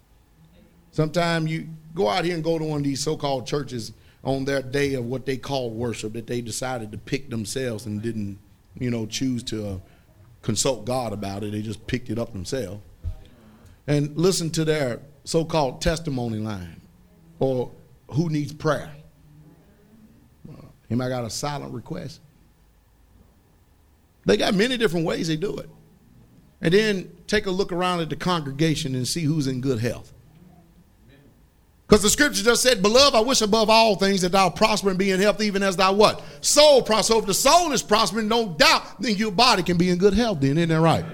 Sometimes you go out here and go to one of these so called churches on their day of what they call worship that they decided to pick themselves and didn't, you know, choose to uh, consult God about it. They just picked it up themselves. And listen to their so called testimony line or who needs prayer. Anybody got a silent request? They got many different ways they do it. And then take a look around at the congregation and see who's in good health. Because the scripture just said, Beloved, I wish above all things that thou prosper and be in health, even as thy what? Soul prosper. So if the soul is prospering, no doubt, then your body can be in good health, then, isn't that right?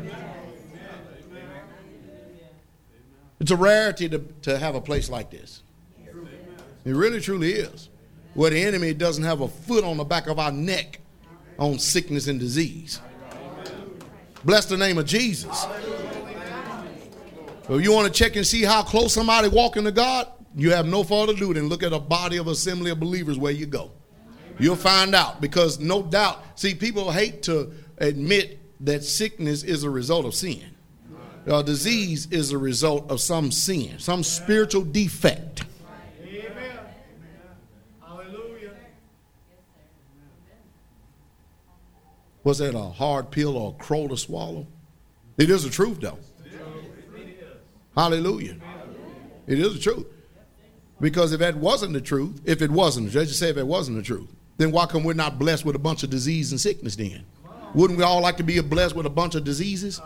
It's a rarity to, to have a place like this. It really truly is. Where the enemy doesn't have a foot on the back of our neck on sickness and disease. Bless the name of Jesus. If you want to check and see how close somebody walking to God, you have no further to do than look at a body of assembly of believers where you go. You'll find out because no doubt, see, people hate to admit that sickness is a result of sin. A disease is a result of some sin, some spiritual defect. Amen. Hallelujah. Was that a hard pill or a crow to swallow? It is the truth, though. Hallelujah. It is the truth. Because if that wasn't the truth, if it wasn't, let's just say if it wasn't the truth, then why come we're not blessed with a bunch of disease and sickness then? Wouldn't we all like to be blessed with a bunch of diseases?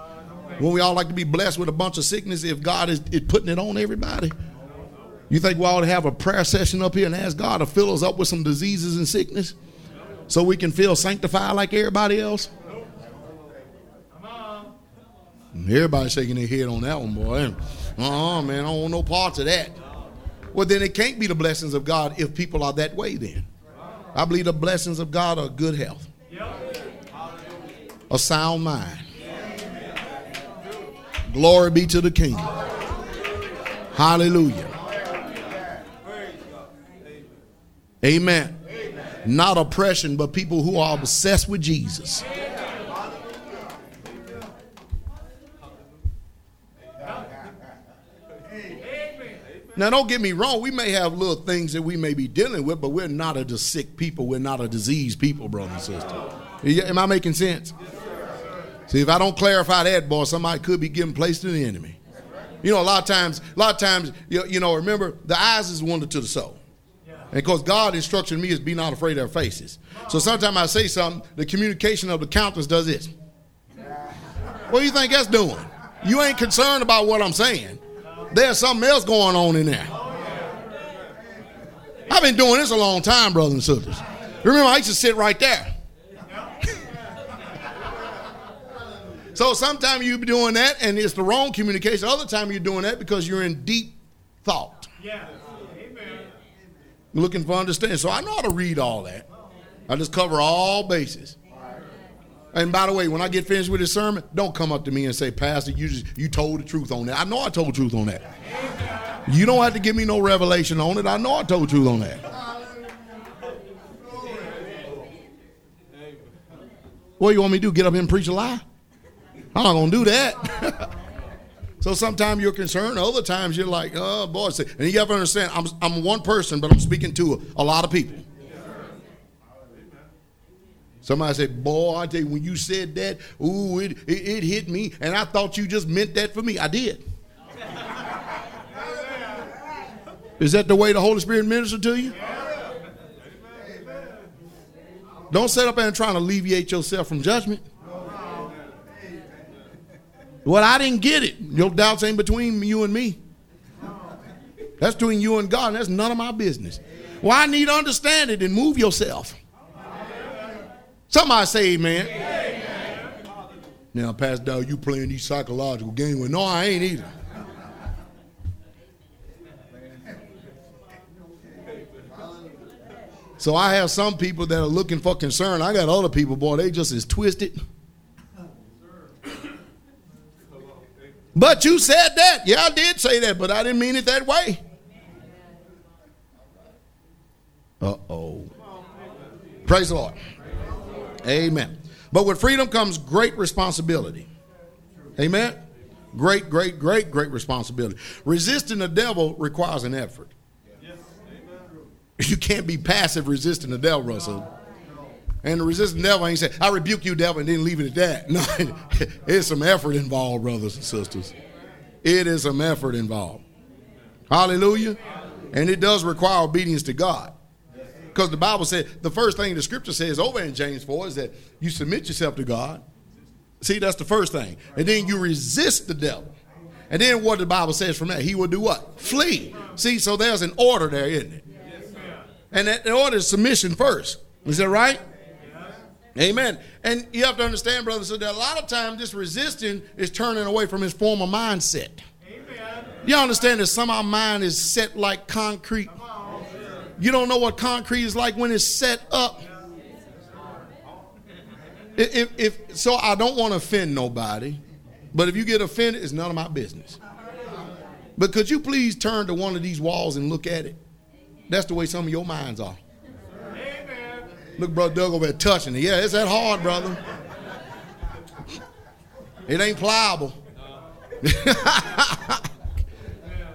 Wouldn't we all like to be blessed with a bunch of sickness if God is, is putting it on everybody? You think we ought to have a prayer session up here and ask God to fill us up with some diseases and sickness so we can feel sanctified like everybody else? Everybody shaking their head on that one, boy. Uh-uh, man, I don't want no parts of that. Well, then it can't be the blessings of God if people are that way, then. I believe the blessings of God are good health, a sound mind. Glory be to the King. Hallelujah. Amen. Not oppression, but people who are obsessed with Jesus. Now, don't get me wrong. We may have little things that we may be dealing with, but we're not a sick people. We're not a diseased people, brother and sister. Am I making sense? See, if I don't clarify that, boy, somebody could be giving place to the enemy. You know, a lot of times, a lot of times, you, you know, remember, the eyes is wonder to the soul. And because God instructed me is be not afraid of their faces. So sometimes I say something, the communication of the countenance does this. What do you think that's doing? You ain't concerned about what I'm saying. There's something else going on in there. I've been doing this a long time, brothers and sisters. Remember, I used to sit right there. so sometimes you're doing that and it's the wrong communication. Other time you're doing that because you're in deep thought. Yeah. Looking for understanding. So I know how to read all that. I just cover all bases. And by the way, when I get finished with this sermon, don't come up to me and say, Pastor, you just you told the truth on that. I know I told the truth on that. You don't have to give me no revelation on it. I know I told the truth on that. What you want me to do? Get up here and preach a lie? I'm not gonna do that. (laughs) so sometimes you're concerned, other times you're like, oh boy. And you have to understand, I'm I'm one person, but I'm speaking to a, a lot of people. Somebody said, Boy, I tell you, when you said that, ooh, it, it, it hit me, and I thought you just meant that for me. I did. Is that the way the Holy Spirit ministered to you? Don't set up there and try to alleviate yourself from judgment. Well, I didn't get it. Your doubts ain't between you and me. That's between you and God, and that's none of my business. Well, I need to understand it and move yourself. Somebody say amen. amen. Now, Pastor you playing these psychological games. Well, no, I ain't either. So I have some people that are looking for concern. I got other people, boy, they just as twisted. But you said that. Yeah, I did say that, but I didn't mean it that way. Uh oh. Praise the Lord. Amen. But with freedom comes great responsibility. Amen. Great, great, great, great responsibility. Resisting the devil requires an effort. You can't be passive resisting the devil, Russell. And the devil ain't say, I rebuke you, devil, and didn't leave it at that. (laughs) No, it's some effort involved, brothers and sisters. It is some effort involved. Hallelujah. And it does require obedience to God. Because the Bible said, the first thing the scripture says over in James 4 is that you submit yourself to God See, that's the first thing. And then you resist the devil. And then what the Bible says from that, he will do what? Flee. See, so there's an order there, isn't it? And that order is submission first. Is that right? Amen. And you have to understand, brother, so that a lot of times this resisting is turning away from his former mindset. Amen. You understand that some of our mind is set like concrete. You don't know what concrete is like when it's set up. If, if so, I don't want to offend nobody, but if you get offended, it's none of my business. But could you please turn to one of these walls and look at it? That's the way some of your minds are. Look, brother Doug over there touching it. Yeah, it's that hard, brother. It ain't pliable. (laughs)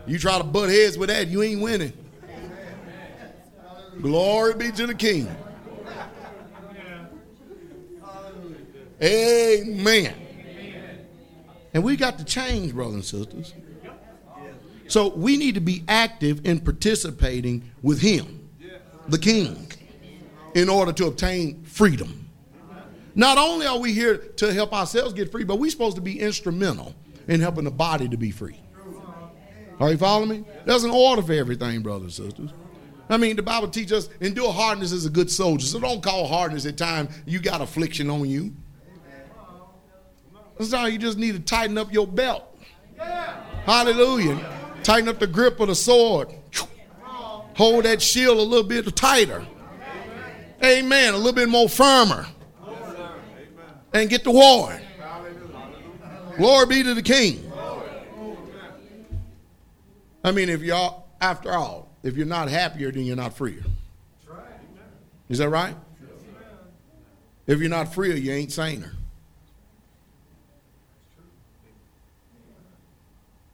you try to butt heads with that, you ain't winning. Glory be to the King. Amen. And we got to change, brothers and sisters. So we need to be active in participating with Him, the King, in order to obtain freedom. Not only are we here to help ourselves get free, but we're supposed to be instrumental in helping the body to be free. Are you following me? There's an order for everything, brothers and sisters. I mean, the Bible teaches us endure hardness as a good soldier. So don't call hardness at time you got affliction on you. Sometimes you just need to tighten up your belt. Hallelujah. Tighten up the grip of the sword. Hold that shield a little bit tighter. Amen. A little bit more firmer. And get to war. Glory be to the King. I mean, if y'all, after all, if you're not happier, then you're not freer. Is that right? If you're not freer, you ain't saner.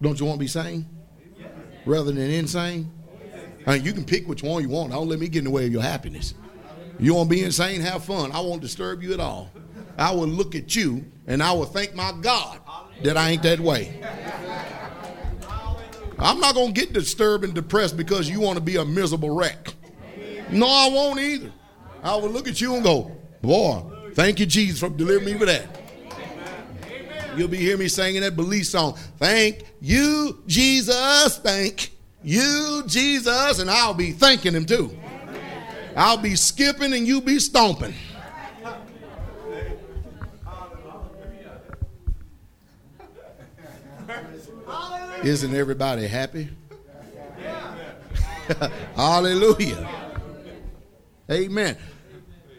Don't you want to be sane? Rather than insane? I mean, you can pick which one you want. Don't let me get in the way of your happiness. You want to be insane? Have fun. I won't disturb you at all. I will look at you and I will thank my God that I ain't that way. I'm not going to get disturbed and depressed because you want to be a miserable wreck. No, I won't either. I will look at you and go, boy, thank you, Jesus, for delivering me with that. You'll be hearing me singing that belief song. Thank you, Jesus. Thank you, Jesus. And I'll be thanking him too. I'll be skipping and you be stomping. Isn't everybody happy? (laughs) Hallelujah. Amen.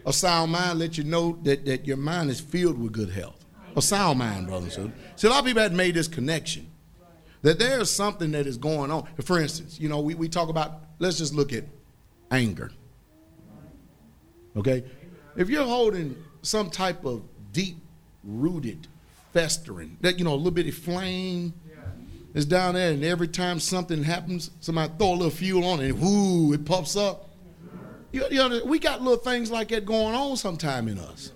A sound mind let you know that, that your mind is filled with good health. A sound mind, brothers and sisters. See, a lot of people have made this connection that there is something that is going on. For instance, you know, we, we talk about, let's just look at anger. Okay? If you're holding some type of deep rooted festering, that, you know, a little bit of flame is down there, and every time something happens, somebody throw a little fuel on it, and whoo, it pops up. You, you know, we got little things like that going on sometime in us.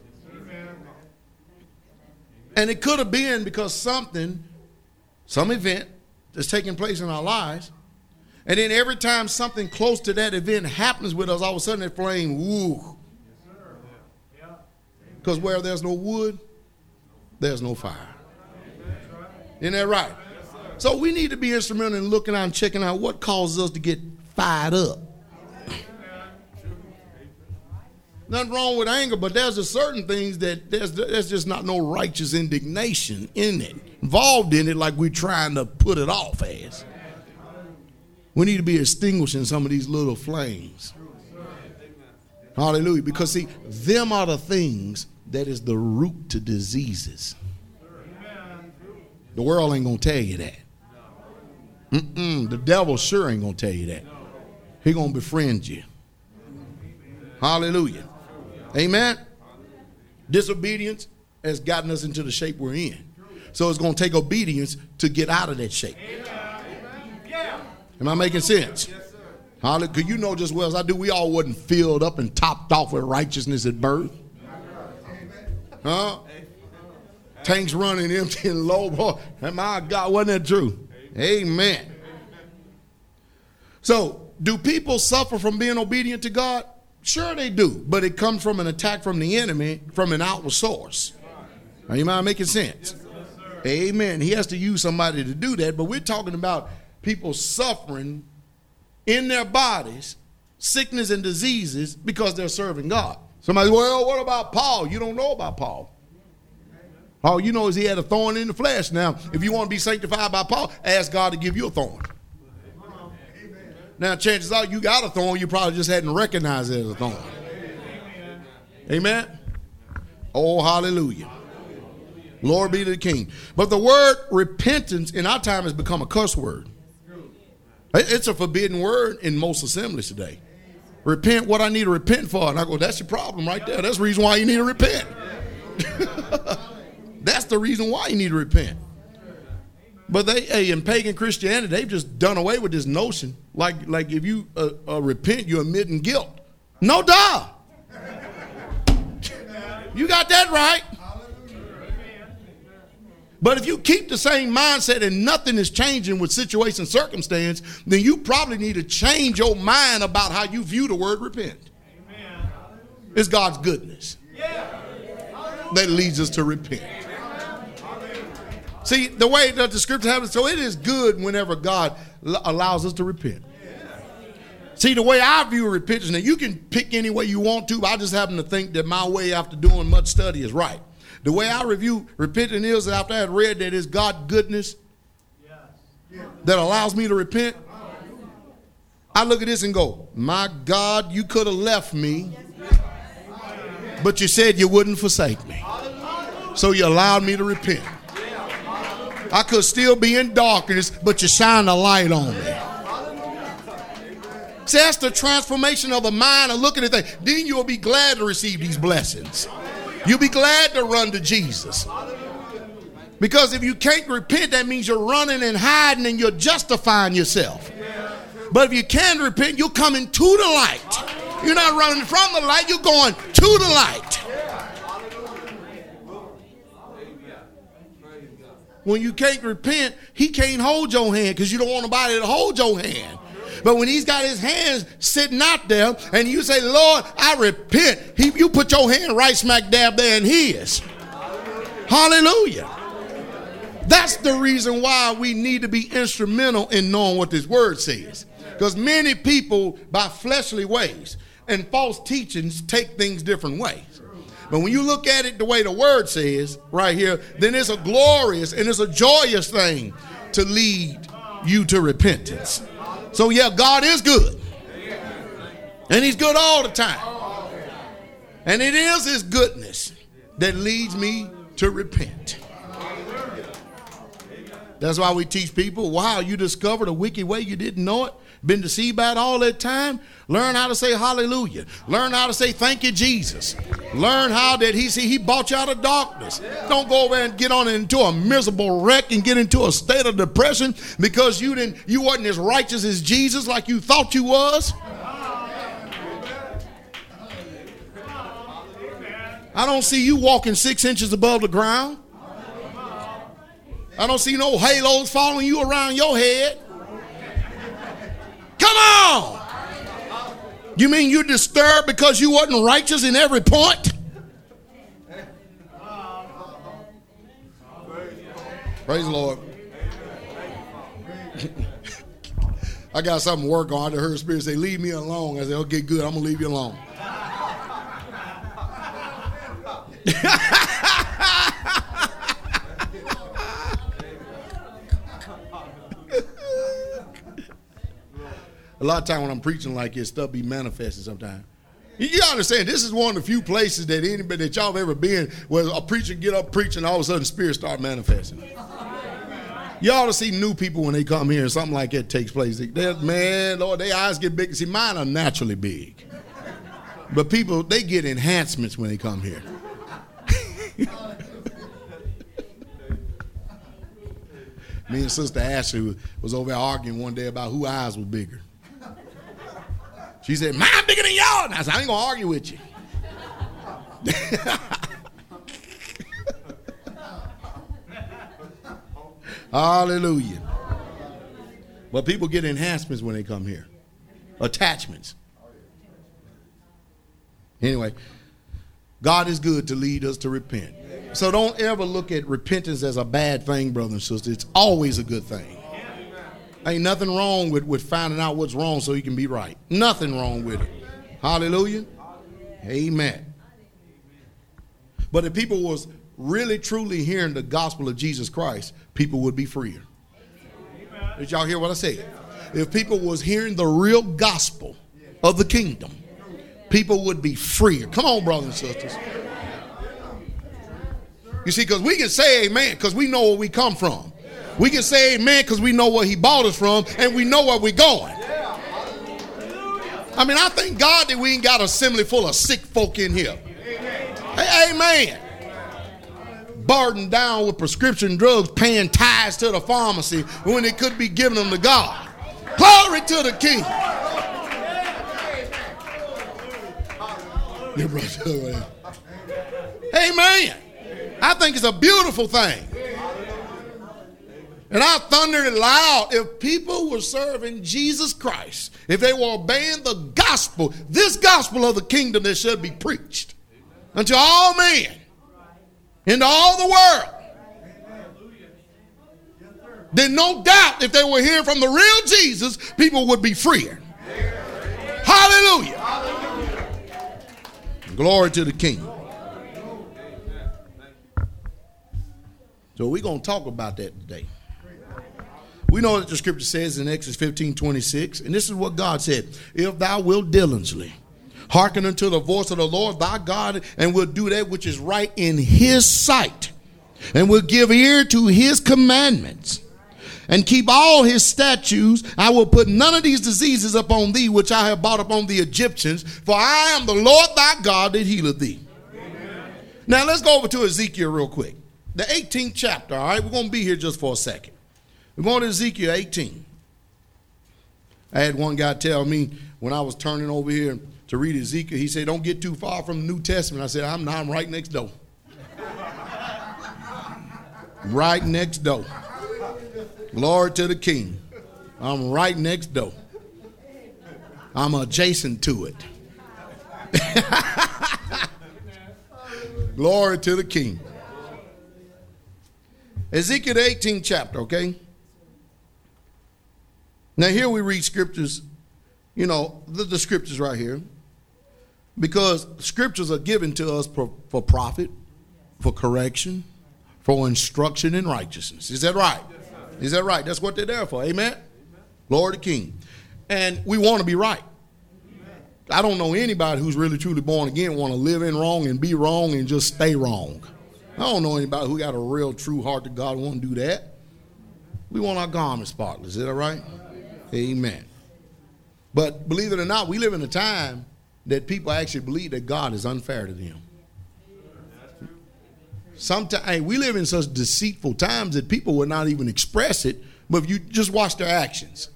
And it could have been because something, some event that's taking place in our lives. And then every time something close to that event happens with us, all of a sudden that flame, woo. Because where there's no wood, there's no fire. Isn't that right? So we need to be instrumental in looking out and checking out what causes us to get fired up. Nothing wrong with anger, but there's certain things that there's, there's just not no righteous indignation in it, involved in it like we're trying to put it off as. We need to be extinguishing some of these little flames. Hallelujah. Because see, them are the things that is the root to diseases. The world ain't gonna tell you that. Mm-mm, the devil sure ain't gonna tell you that. He gonna befriend you. Hallelujah. Amen. Disobedience has gotten us into the shape we're in. So it's going to take obedience to get out of that shape. Am I making sense? Because you know just well as I do, we all wasn't filled up and topped off with righteousness at birth. Huh? Tanks running empty and low. Boy, my God, wasn't that true? Amen. So, do people suffer from being obedient to God? Sure, they do, but it comes from an attack from the enemy from an outward source. Are you mind making sense? Amen. He has to use somebody to do that, but we're talking about people suffering in their bodies, sickness and diseases because they're serving God. Somebody, well, what about Paul? You don't know about Paul. All you know is he had a thorn in the flesh. Now, if you want to be sanctified by Paul, ask God to give you a thorn. Now, chances are you got a thorn, you probably just hadn't recognized it as a thorn. Amen. Oh, hallelujah. Lord be to the King. But the word repentance in our time has become a cuss word. It's a forbidden word in most assemblies today. Repent what I need to repent for. And I go, that's your problem right there. That's the reason why you need to repent. (laughs) that's the reason why you need to repent. But they, hey, in pagan Christianity, they've just done away with this notion. Like, like if you uh, uh, repent, you're admitting guilt. No duh. (laughs) you got that right. But if you keep the same mindset and nothing is changing with situation circumstance, then you probably need to change your mind about how you view the word repent. Amen. It's God's goodness that leads us to repent. See, the way that the scripture has it, so it is good whenever God allows us to repent. See, the way I view repentance, now you can pick any way you want to, but I just happen to think that my way after doing much study is right. The way I review repenting is that after I had read that it's God goodness that allows me to repent. I look at this and go, My God, you could have left me, but you said you wouldn't forsake me. So you allowed me to repent. I could still be in darkness, but you shine a light on me. See, that's the transformation of the mind of looking at things. Then you'll be glad to receive these blessings. You'll be glad to run to Jesus. Because if you can't repent, that means you're running and hiding and you're justifying yourself. But if you can repent, you're coming to the light. You're not running from the light, you're going to the light. When you can't repent, he can't hold your hand because you don't want nobody to hold your hand. But when he's got his hands sitting out there and you say, Lord, I repent, he, you put your hand right smack dab there in his. Hallelujah. That's the reason why we need to be instrumental in knowing what this word says. Because many people, by fleshly ways and false teachings, take things different ways. But when you look at it the way the word says right here, then it's a glorious and it's a joyous thing to lead you to repentance. So, yeah, God is good. And He's good all the time. And it is His goodness that leads me to repent. That's why we teach people wow, you discovered a wicked way you didn't know it, been deceived by it all that time. Learn how to say hallelujah. Learn how to say thank you, Jesus. Learn how that he see he bought you out of darkness. Don't go over and get on into a miserable wreck and get into a state of depression because you didn't you wasn't as righteous as Jesus like you thought you was. I don't see you walking six inches above the ground. I don't see no halos following you around your head. Come on. You mean you're disturbed because you wasn't righteous in every point? Praise the Lord. (laughs) I got something to work on. I heard Spirit say, Leave me alone. I said, Okay, good. I'm to leave you alone. (laughs) a lot of time when I'm preaching like this, stuff be manifesting sometimes. You understand? This is one of the few places that anybody that y'all have ever been where a preacher get up preaching, all of a sudden spirits start manifesting. Ought to see new people when they come here and something like that takes place. They, man, Lord, their eyes get big. See, mine are naturally big. But people, they get enhancements when they come here. (laughs) Me and Sister Ashley was over there arguing one day about who eyes were bigger. She said, Mine bigger than y'all. And I said, I ain't gonna argue with you. (laughs) Hallelujah. But people get enhancements when they come here. Attachments. Anyway, God is good to lead us to repent. So don't ever look at repentance as a bad thing, brother and sister. It's always a good thing. Ain't nothing wrong with, with finding out what's wrong so you can be right. Nothing wrong with it. Hallelujah. Amen. But if people was really truly hearing the gospel of Jesus Christ, people would be freer. Did y'all hear what I said? If people was hearing the real gospel of the kingdom, people would be freer. Come on, brothers and sisters. You see, because we can say amen because we know where we come from. We can say amen because we know where he bought us from and we know where we're going. I mean, I thank God that we ain't got a assembly full of sick folk in here. Hey, amen. Burdened down with prescription drugs, paying tithes to the pharmacy when they could be giving them to God. Glory to the King. (laughs) (laughs) Amen. I think it's a beautiful thing. And I thundered it loud. If people were serving Jesus Christ, if they were obeying the gospel, this gospel of the kingdom that should be preached unto all men, into all the world, then no doubt if they were hearing from the real Jesus, people would be freer. Hallelujah. Glory to the King. So we're going to talk about that today. We know that the scripture says in Exodus 15 26, and this is what God said If thou wilt diligently hearken unto the voice of the Lord thy God, and will do that which is right in his sight, and will give ear to his commandments, and keep all his statutes, I will put none of these diseases upon thee which I have brought upon the Egyptians, for I am the Lord thy God that healeth thee. Amen. Now let's go over to Ezekiel real quick. The 18th chapter, all right? We're going to be here just for a second. We're going to Ezekiel 18. I had one guy tell me when I was turning over here to read Ezekiel, he said, Don't get too far from the New Testament. I said, I'm, I'm right next door. (laughs) right next door. Glory to the King. I'm right next door. I'm adjacent to it. (laughs) Glory to the King. Ezekiel 18 chapter, okay? Now, here we read scriptures, you know, the, the scriptures right here, because scriptures are given to us for, for profit, for correction, for instruction in righteousness. Is that right? Is that right? That's what they're there for. Amen? Lord the King. And we want to be right. I don't know anybody who's really truly born again want to live in wrong and be wrong and just stay wrong. I don't know anybody who got a real true heart to God want to do that. We want our garments spotless. Is that right? Amen. But believe it or not, we live in a time that people actually believe that God is unfair to them. Sometimes we live in such deceitful times that people will not even express it, but if you just watch their actions.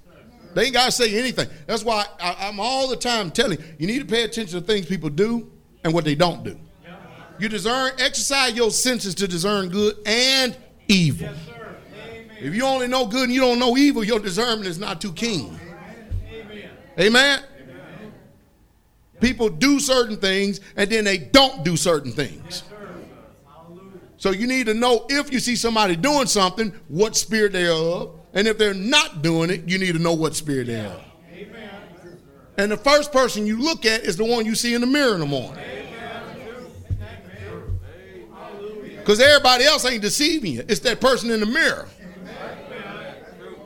They ain't got to say anything. That's why I, am all the time telling you, you need to pay attention to things people do and what they don't do. You discern, exercise your senses to discern good and evil. If you only know good and you don't know evil, your discernment is not too keen. Amen. Amen. Amen. People do certain things and then they don't do certain things. So you need to know if you see somebody doing something, what spirit they are of. And if they're not doing it, you need to know what spirit they are. And the first person you look at is the one you see in the mirror in the morning. Because everybody else ain't deceiving you. It's that person in the mirror.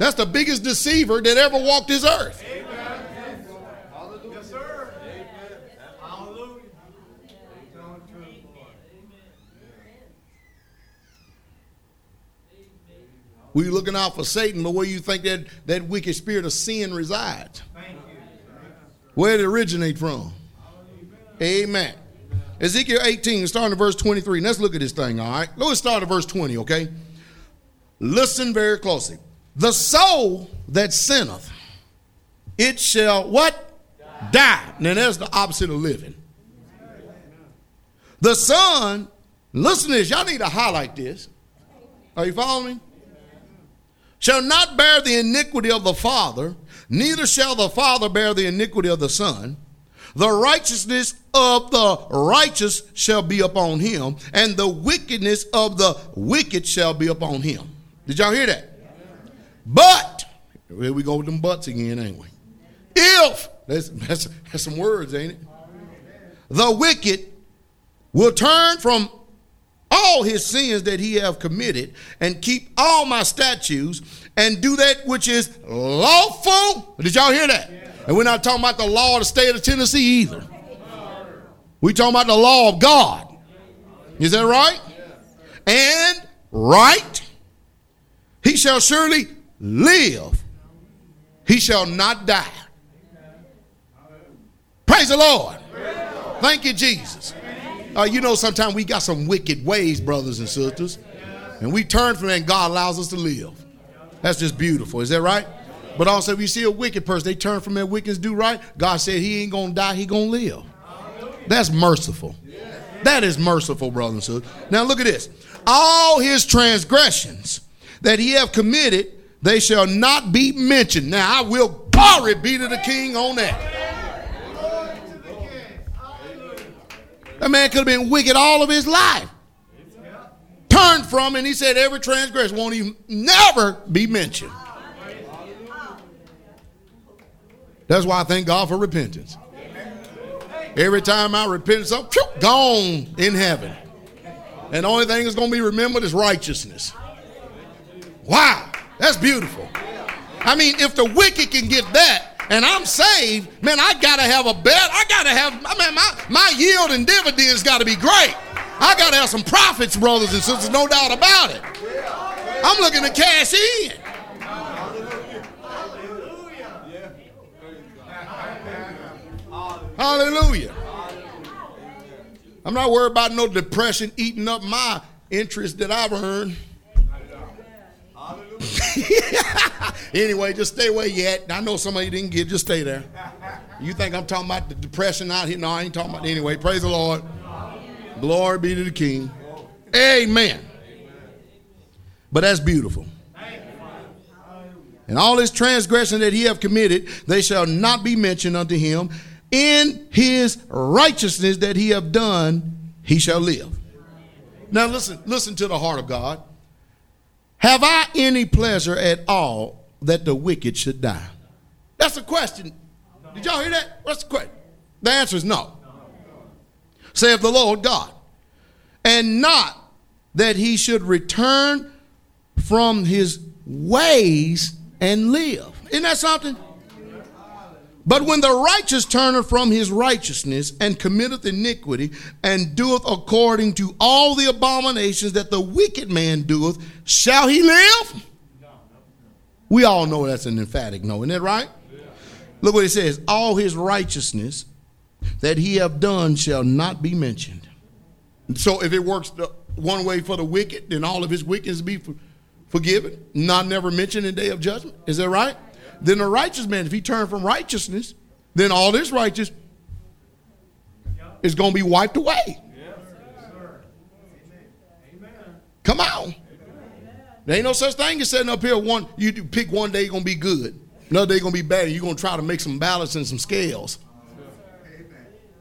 That's the biggest deceiver that ever walked this earth. We looking out for Satan, but where you think that, that wicked spirit of sin resides? Where did it originate from? Amen. Ezekiel 18, starting at verse 23. Let's look at this thing, all right? Let's start at verse 20, okay? Listen very closely. The soul that sinneth, it shall what? Die. Die. Now that's the opposite of living. The son, listen to this, y'all need to highlight this. Are you following me? Shall not bear the iniquity of the father, neither shall the father bear the iniquity of the son. The righteousness of the righteous shall be upon him, and the wickedness of the wicked shall be upon him. Did y'all hear that? But, here we go with them buts again, ain't we? If, that's, that's, that's some words, ain't it? The wicked will turn from all his sins that he have committed and keep all my statutes and do that which is lawful. Did y'all hear that? And we're not talking about the law of the state of Tennessee either. We're talking about the law of God. Is that right? And right. He shall surely live. He shall not die. Praise the Lord. Thank you, Jesus. Uh, you know, sometimes we got some wicked ways, brothers and sisters, and we turn from it, and God allows us to live. That's just beautiful. Is that right? But also, if you see a wicked person, they turn from their wickedness, do right. God said he ain't gonna die, he gonna live. That's merciful. That is merciful, brothers and sisters. Now look at this. All his transgressions that he have committed, they shall not be mentioned. Now I will glory be to the king on that. That man could have been wicked all of his life. Turned from, and he said every transgression won't even never be mentioned. That's why I thank God for repentance. Every time I repent, something gone in heaven. And the only thing that's going to be remembered is righteousness. Wow, that's beautiful. I mean, if the wicked can get that, and I'm saved, man, I gotta have a bet. I gotta have, I mean, my, my yield and dividends gotta be great. I gotta have some profits, brothers and sisters, no doubt about it. I'm looking to cash in. Hallelujah. Hallelujah. I'm not worried about no depression eating up my interest that I've earned. (laughs) anyway, just stay where you at. I know somebody didn't get, just stay there. You think I'm talking about the depression out here? No, I ain't talking about anyway. Praise the Lord. Glory be to the King. Amen. But that's beautiful. And all his transgression that he have committed, they shall not be mentioned unto him. In his righteousness that he have done, he shall live. Now listen, listen to the heart of God. Have I any pleasure at all that the wicked should die? That's a question. Did y'all hear that? What's the question? The answer is no. Saith the Lord God. And not that he should return from his ways and live. Isn't that something? But when the righteous turneth from his righteousness and committeth iniquity and doeth according to all the abominations that the wicked man doeth, shall he live? We all know that's an emphatic no, isn't that right? Look what it says all his righteousness that he have done shall not be mentioned. So if it works the one way for the wicked, then all of his wickedness be forgiven, not never mentioned in day of judgment. Is that right? Then the righteous man, if he turned from righteousness, then all this righteous is going to be wiped away. Come on. There ain't no such thing as sitting up here one you pick one day gonna be good, another day gonna be bad, you're gonna try to make some balance and some scales.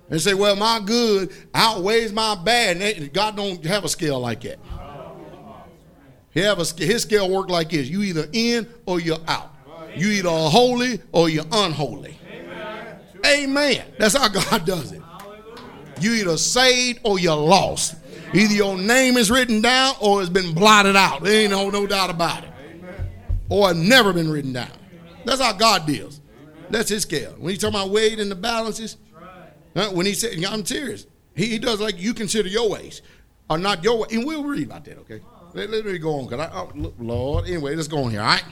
And say, well, my good outweighs my bad. And God don't have a scale like that. He have a, his scale work like this. You either in or you're out. You either holy or you're unholy. Amen. That's how God does it. You either saved or you're lost. Either your name is written down or it's been blotted out. There ain't no, no doubt about it. Or never been written down. That's how God deals. That's his scale. When he's talking about weight and the balances, when he said, I'm serious, he, he, does like you consider your ways are not your way. And we'll read about that, okay? Let, let me go on, because oh, Lord. Anyway, let's go on here, all right?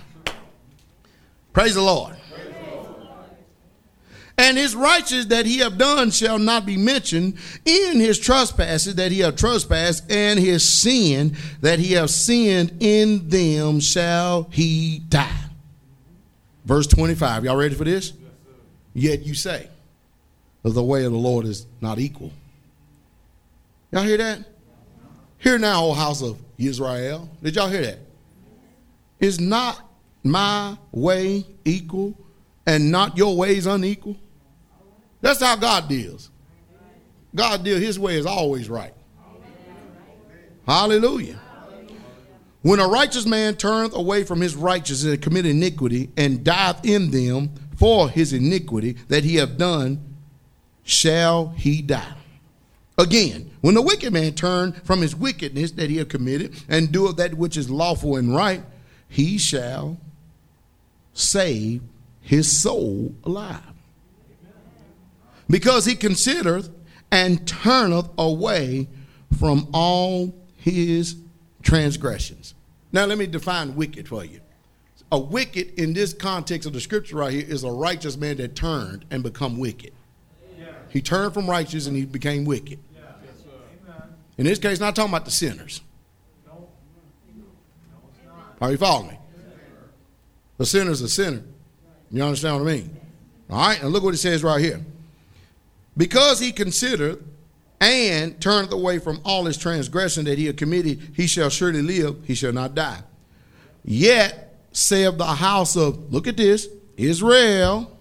Praise the Lord. And his righteousness that he have done shall not be mentioned in his trespasses that he have trespassed, and his sin that he have sinned in them shall he die. Verse 25. Y'all ready for this? Yet you say, the way of the Lord is not equal. Y'all hear that? Hear now, O house of Israel. Did y'all hear that? Is not my way equal and not your ways unequal? That's how God deals. God deals, his way is always right. Hallelujah. When a righteous man turneth away from his righteousness and commit iniquity, and dieth in them for his iniquity that he have done, shall he die. Again, when the wicked man turn from his wickedness that he have committed, and doeth that which is lawful and right, he shall save his soul alive. Because he considereth and turneth away from all his transgressions. Now, let me define wicked for you. A wicked in this context of the scripture right here is a righteous man that turned and become wicked. He turned from righteous and he became wicked. In this case, not talking about the sinners. Are you following me? The sinner's a sinner. You understand what I mean? All right, and look what it says right here. Because he considered and turneth away from all his transgression that he had committed, he shall surely live, he shall not die. Yet saith the house of, look at this, Israel,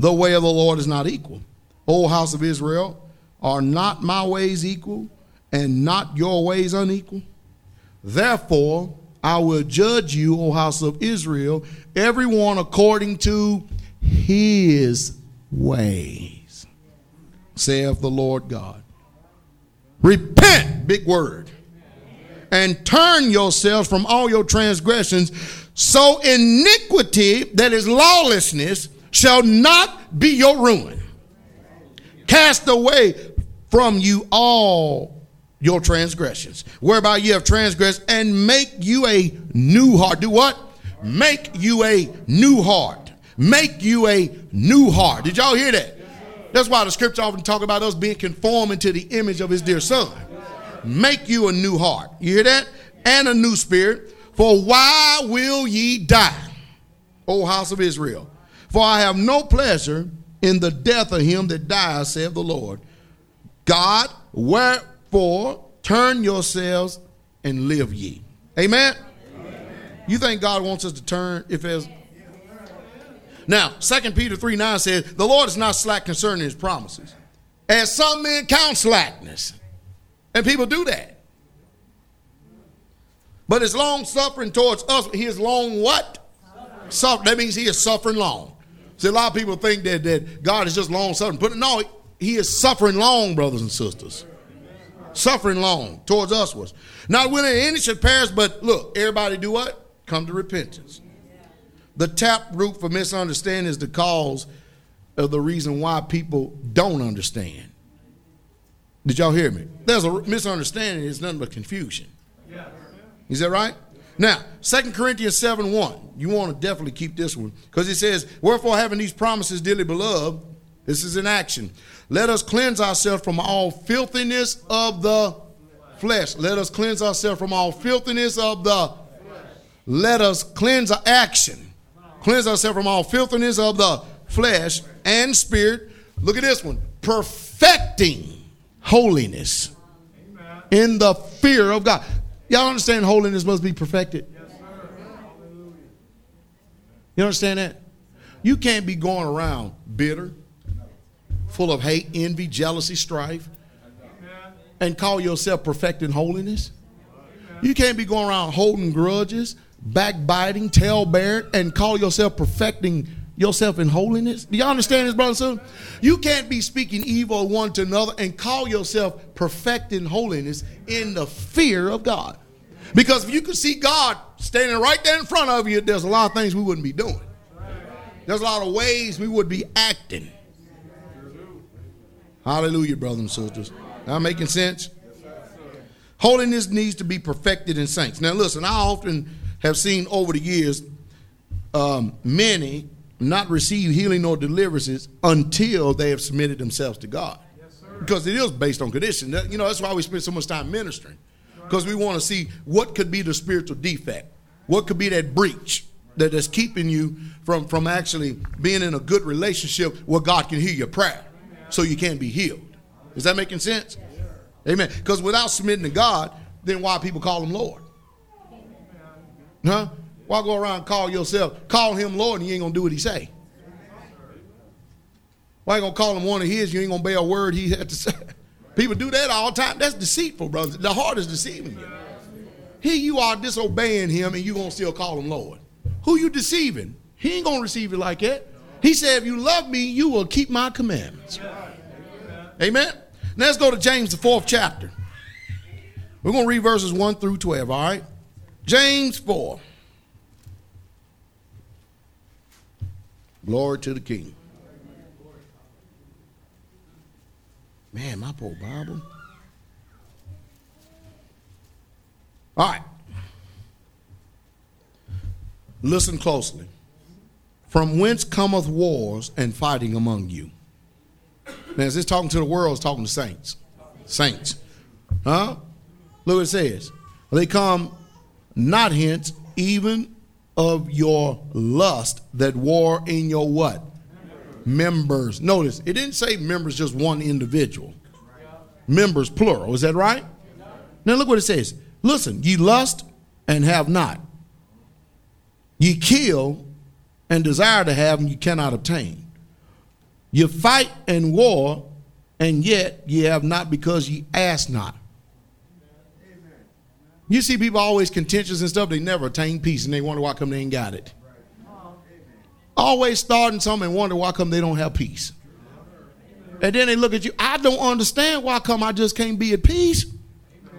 the way of the Lord is not equal. O house of Israel, are not my ways equal and not your ways unequal? Therefore, I will judge you, O house of Israel, everyone according to his ways, saith the Lord God. Repent, big word, and turn yourselves from all your transgressions, so iniquity that is lawlessness shall not be your ruin. Cast away from you all your transgressions, whereby you have transgressed, and make you a new heart. Do what? Make you a new heart. Make you a new heart. Did y'all hear that? That's why the scripture often talk about us being conformed into the image of his dear son. Make you a new heart. You hear that? And a new spirit. For why will ye die, O house of Israel? For I have no pleasure in the death of him that dies, saith the Lord. God, wherefore turn yourselves and live ye. Amen? Amen. You think God wants us to turn if there's now, 2 Peter 3 9 says, The Lord is not slack concerning his promises. As some men count slackness. And people do that. But his long suffering towards us, he is long what? Suffering. That means he is suffering long. See, a lot of people think that, that God is just long suffering. But no, he is suffering long, brothers and sisters. Suffering long towards us was. Not willing any should perish, but look, everybody do what? Come to repentance. The tap root for misunderstanding is the cause of the reason why people don't understand. Did y'all hear me? There's a misunderstanding, it's nothing but confusion. Is that right? Now, 2 Corinthians 7 1. You want to definitely keep this one because it says, Wherefore, having these promises, dearly beloved, this is an action. Let us cleanse ourselves from all filthiness of the flesh. Let us cleanse ourselves from all filthiness of the. Let us cleanse our action cleanse ourselves from all filthiness of the flesh and spirit. Look at this one perfecting holiness in the fear of God. Y'all understand holiness must be perfected? You understand that? You can't be going around bitter, full of hate, envy, jealousy, strife, and call yourself perfecting holiness. You can't be going around holding grudges, backbiting, tale bearing, and call yourself perfecting yourself in holiness? Do y'all understand this, brother and? You can't be speaking evil one to another and call yourself perfecting holiness in the fear of God. Because if you could see God standing right there in front of you, there's a lot of things we wouldn't be doing. There's a lot of ways we would be acting. Hallelujah, brothers and sisters. Am making sense? Holiness needs to be perfected in saints. Now, listen, I often have seen over the years um, many not receive healing or deliverances until they have submitted themselves to God. Yes, because it is based on condition. You know, that's why we spend so much time ministering. Because we want to see what could be the spiritual defect. What could be that breach that is keeping you from, from actually being in a good relationship where God can hear your prayer so you can't be healed. Is that making sense? Amen. Because without submitting to God, then why people call him Lord? Huh? Why go around call yourself, call him Lord, and you ain't gonna do what he say? Why you gonna call him one of his? You ain't gonna bear a word he had to say. (laughs) People do that all the time. That's deceitful, brothers. The heart is deceiving you. Here you are disobeying him and you gonna still call him Lord. Who you deceiving? He ain't gonna receive it like that. He said, if you love me, you will keep my commandments. Amen. Now let's go to James, the fourth chapter. We're going to read verses 1 through 12, all right? James 4. Glory to the King. Man, my poor Bible. All right. Listen closely. From whence cometh wars and fighting among you? Now, is this talking to the world? It's talking to saints. Saints. Huh? Look what it says. They come not hence, even of your lust that war in your what? Members. Notice, it didn't say members just one individual. Members plural. Is that right? Now look what it says. Listen, ye lust and have not. Ye kill and desire to have and you cannot obtain. You fight and war, and yet ye have not because ye ask not. You see people always contentious and stuff, they never attain peace and they wonder why come they ain't got it. Always starting something and wonder why come they don't have peace. And then they look at you, I don't understand why come I just can't be at peace.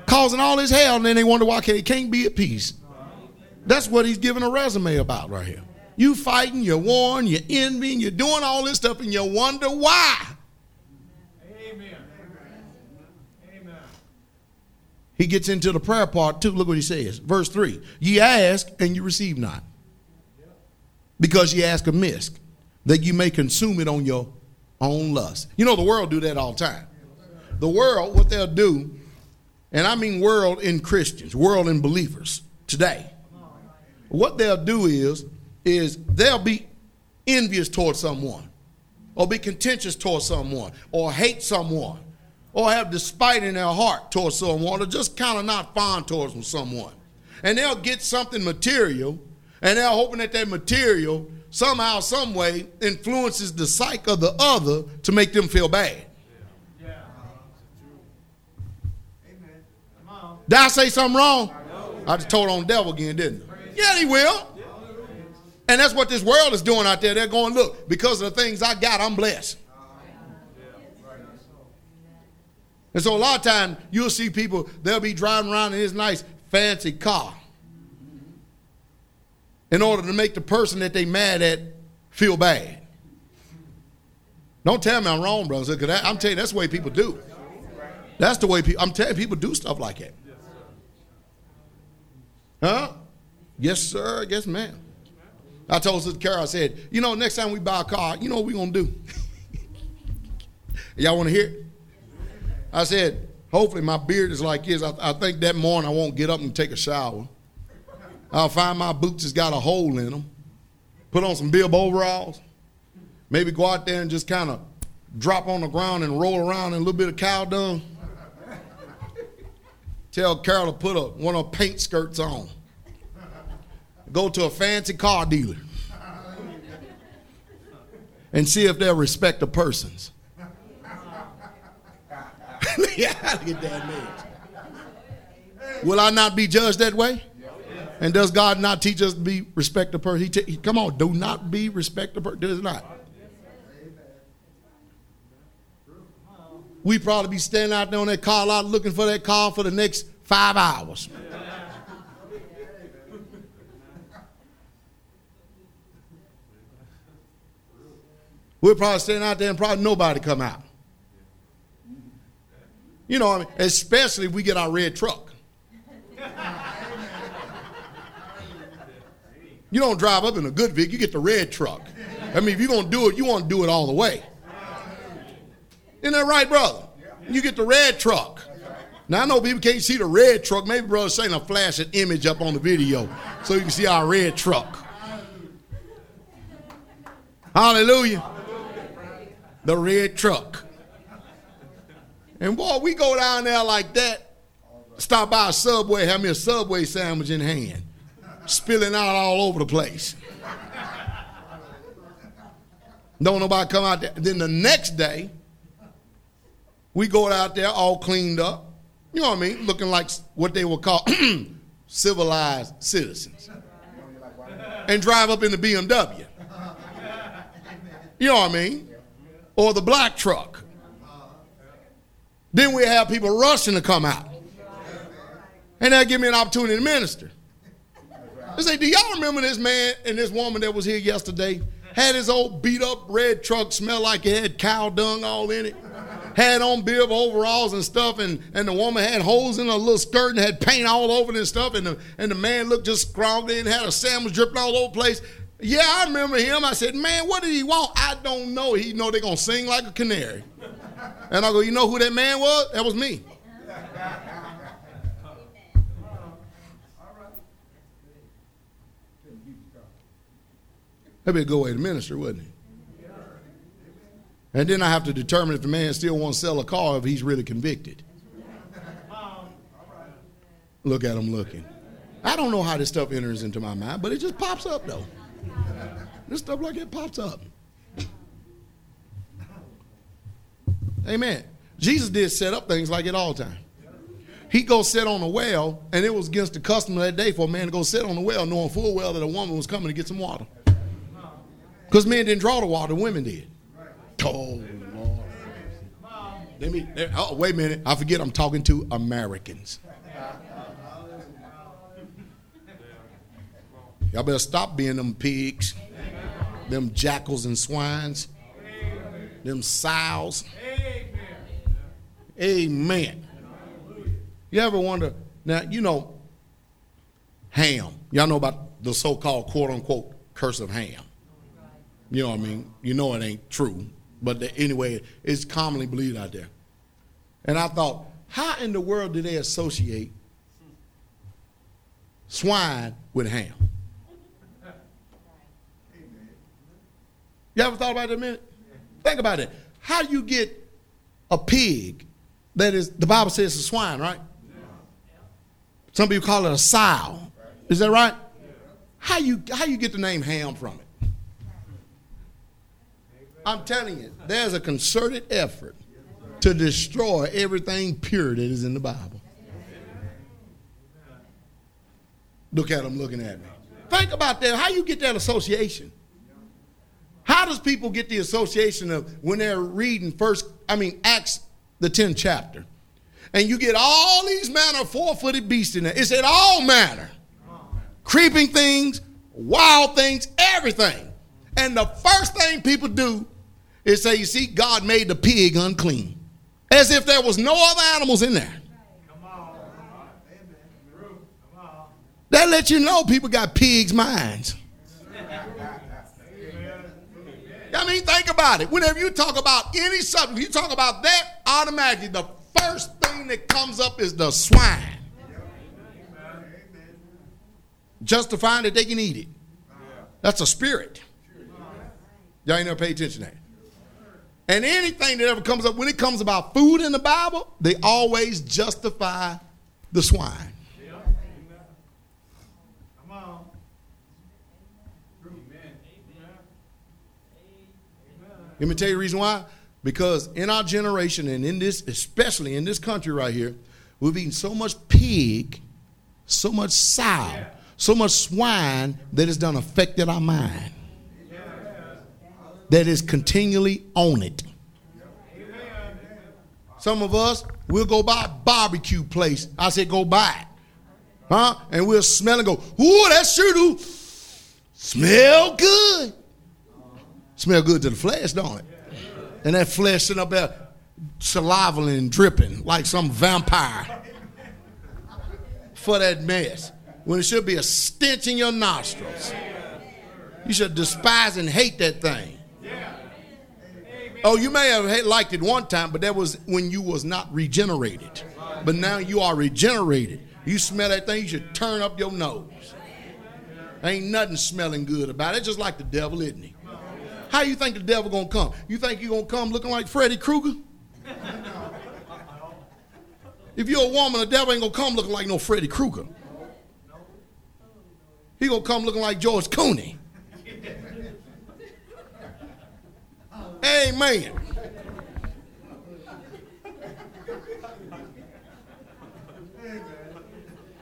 Causing all this hell, and then they wonder why they can't be at peace. That's what he's giving a resume about right here. You fighting, you're warring, you're envying, you're doing all this stuff, and you wonder why. Amen. Amen. He gets into the prayer part too. Look what he says. Verse 3 Ye ask, and you receive not. Because ye ask amiss, that you may consume it on your own lust. You know, the world do that all the time. The world, what they'll do, and I mean world in Christians, world in believers today, what they'll do is is they'll be envious towards someone, or be contentious towards someone, or hate someone, or have despite in their heart towards someone, or just kind of not fond towards someone. And they'll get something material, and they're hoping that that material somehow, some way influences the psyche of the other to make them feel bad. Did I say something wrong? I just told on the devil again, didn't I? Yeah, he will. And that's what this world is doing out there. They're going, look, because of the things I got, I'm blessed. And so a lot of times you'll see people, they'll be driving around in this nice fancy car in order to make the person that they mad at feel bad. Don't tell me I'm wrong, brother, because I'm telling you, that's the way people do. That's the way people, I'm telling people do stuff like that. Huh? Yes, sir. Yes, ma'am. I told Sister Carol, I said, you know, next time we buy a car, you know what we're going to do? (laughs) Y'all want to hear it? I said, hopefully my beard is like this. I, I, think that morning I won't get up and take a shower. I'll find my boots has got a hole in them. Put on some bib overalls. Maybe go out there and just kind of drop on the ground and roll around in a little bit of cow dung. Tell Carol to put a, one of her paint skirts on go to a fancy car dealer and see if they'll respect the persons. (laughs) yeah, get that Will I not be judged that way? And does God not teach us to be respect the person? He, t- come on, do not be respect the person. Does not. We probably be standing out there on that car lot looking for that car for the next five hours. We're probably standing out there and probably nobody come out. You know, what I mean, especially if we get our red truck. You don't drive up in a good vehicle, you get the red truck. I mean, if you're going to do it, you want to do it all the way. Isn't that right, brother? You get the red truck. Now, I know people can't see the red truck. Maybe brother saying a flash image up on the video so you can see our red truck. Hallelujah the red truck. And boy, we go down there like that, stop by a Subway, have me a Subway sandwich in hand, spilling out all over the place. Don't nobody come out there. Then the next day, we go out there all cleaned up. You know what I mean? Looking like what they would call (clears throat) civilized citizens. And drive up in the BMW. You know what I mean? Or the black truck. Then we have people rushing to come out. And that give me an opportunity to minister. I say, do y'all remember this man and this woman that was here yesterday? Had his old beat up red truck smell like it had cow dung all in it. Had on bib overalls and stuff, and, and the woman had holes in her little skirt and had paint all over it and stuff, and the, and the man looked just scrawled in, had a sandwich dripping all over the place. Yeah, I remember him. I said, man, what did he want? I don't know. He know they're to sing like a canary. And I go, you know who that man was? That was me. That'd be a good way to minister, wouldn't it? And then I have to determine if the man still wants to sell a car if he's really convicted. Look at him looking. I don't know how this stuff enters into my mind, but it just pops up though. This stuff like it pops up. Amen. Jesus did set up things like it all the time. He go sit on a well, and it was against the custom that day for a man to go sit on the well, knowing full well that a woman was coming to get some water. Because men didn't draw the water, women did. Oh, Lord. Let me, oh, wait a minute. I forget I'm talking to Americans. Y'all better stop being them pigs, them jackals and swines, them sows. Amen. You ever wonder? Now, you know, Ham. Y'all know about the so called quote unquote curse of Ham. You know what I mean? You know it ain't true. But anyway, it's commonly believed out there. And I thought, how in the world do they associate swine with ham? You ever thought about it a minute? Think about it. How do you get a pig that is, the Bible says a swine, right? Some people call it a sow. Is that right? How you, how you get the name ham from it? I'm telling you, there's a concerted effort to destroy everything pure that is in the Bible. Look at them looking at me. Think about that. How you get that association? How does people get the association of when they're reading first, I mean, Acts, the 10th chapter, and you get all these manner four-footed beasts in there. It said all manner. Creeping things, wild things, everything. And the first thing people do is say, you see, God made the pig unclean. As if there was no other animals in there. That lets you know people got pigs' minds. I mean, think about it. Whenever you talk about any subject, you talk about that, automatically the first thing that comes up is the swine. Justifying that they can eat it. That's a spirit. Y'all ain't never pay attention to that. And anything that ever comes up, when it comes about food in the Bible, they always justify the swine. Let me tell you the reason why. Because in our generation and in this, especially in this country right here, we've eaten so much pig, so much sow, so much swine that it's done affected our mind that is continually on it. Some of us, we'll go by a barbecue place. I said, go by it. Huh? And we'll smell and go, ooh, that sure do smell good. Smell good to the flesh, don't it? And that flesh sitting up there salivating and dripping like some vampire for that mess. When it should be a stench in your nostrils. You should despise and hate that thing. Oh, you may have liked it one time, but that was when you was not regenerated. But now you are regenerated. You smell that thing, you should turn up your nose. Ain't nothing smelling good about it. It's just like the devil, isn't he? How you think the devil gonna come? You think you gonna come looking like Freddy Krueger? If you're a woman, the devil ain't gonna come looking like no Freddy Krueger. He gonna come looking like George Clooney. Amen.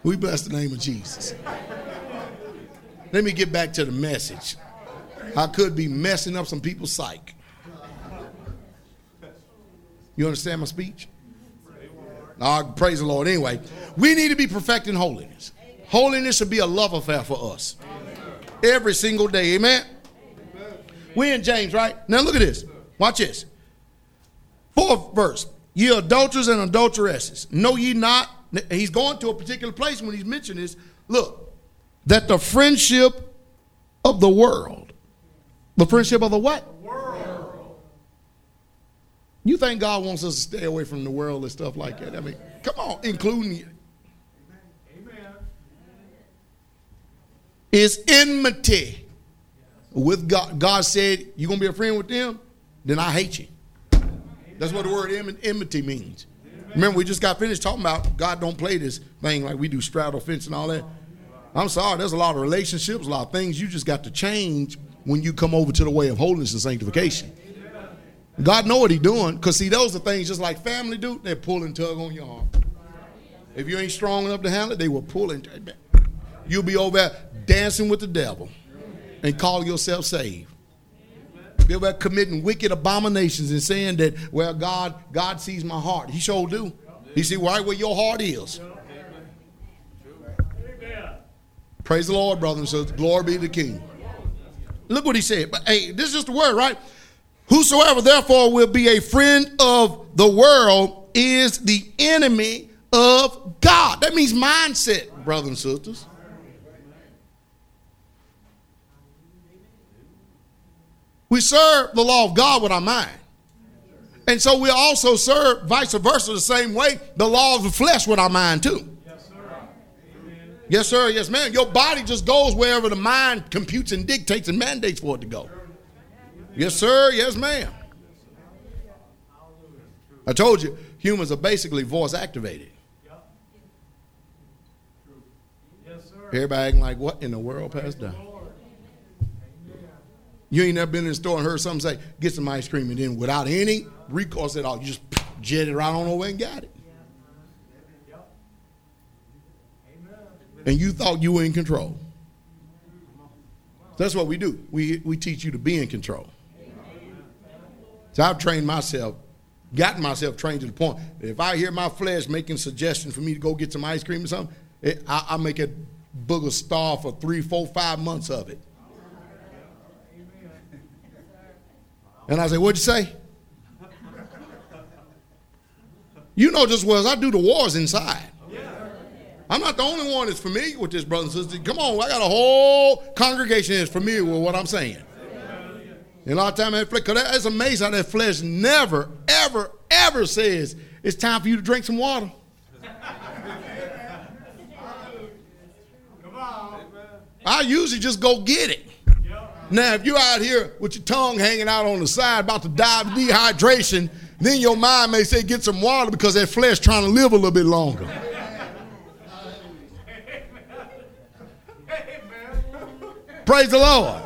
We bless the name of Jesus. Let me get back to the message. I could be messing up some people's psyche. You understand my speech? No, praise the Lord. Anyway, we need to be perfecting holiness. Holiness should be a love affair for us. Every single day. Amen. We in James, right? Now look at this. Watch this. Fourth verse. Ye adulterers and adulteresses, know ye not? He's going to a particular place when he's mentioning this. Look, that the friendship of the world, the friendship of the what? The world. You think God wants us to stay away from the world and stuff like that? I mean, come on, including you. Amen. Is enmity with God. God said, You're going to be a friend with them? Then I hate you. That's what the word enmity means. Remember, we just got finished talking about God don't play this thing like we do straddle fence and all that. I'm sorry, there's a lot of relationships, a lot of things you just got to change when you come over to the way of holiness and sanctification. God know what He's doing, because see, those are things just like family do. They're pulling tug on your arm. If you ain't strong enough to handle it, they will pull it. You'll be over there dancing with the devil and call yourself saved. Be over there committing wicked abominations and saying that, well, God, God sees my heart. He sure do. He see right where your heart is. Praise the Lord, brothers and sisters. Glory be to the King. Look what he said. But hey, this is just the word, right? Whosoever therefore will be a friend of the world is the enemy of God. That means mindset, brothers and sisters. We serve the law of God with our mind. And so we also serve vice versa the same way the law of the flesh with our mind too. Yes, sir. Yes, ma'am. Your body just goes wherever the mind computes and dictates and mandates for it to go. Yes, sir. Yes, ma'am. I told you, humans are basically voice activated. True. Yes, sir. Everybody acting like, what in the world, Pastor? You ain't never been in the store and heard something say, get some ice cream, and then without any recourse at all, you just jetted right on over and got it. And you thought you were in control. That's what we do. We, we teach you to be in control. So I've trained myself, gotten myself trained to the point that if I hear my flesh making suggestions for me to go get some ice cream or something, it, I, I make a booger star for three, four, five months of it. And I say, What'd you say? You know just well as I do the wars inside. I'm not the only one that's familiar with this, brothers and sisters. Come on, I got a whole congregation that's familiar with what I'm saying. And a lot of time, because it's amazing how that flesh never, ever, ever says it's time for you to drink some water. Come on. I usually just go get it. Now, if you're out here with your tongue hanging out on the side, about to die of dehydration, then your mind may say, get some water because that flesh trying to live a little bit longer. Praise the Lord.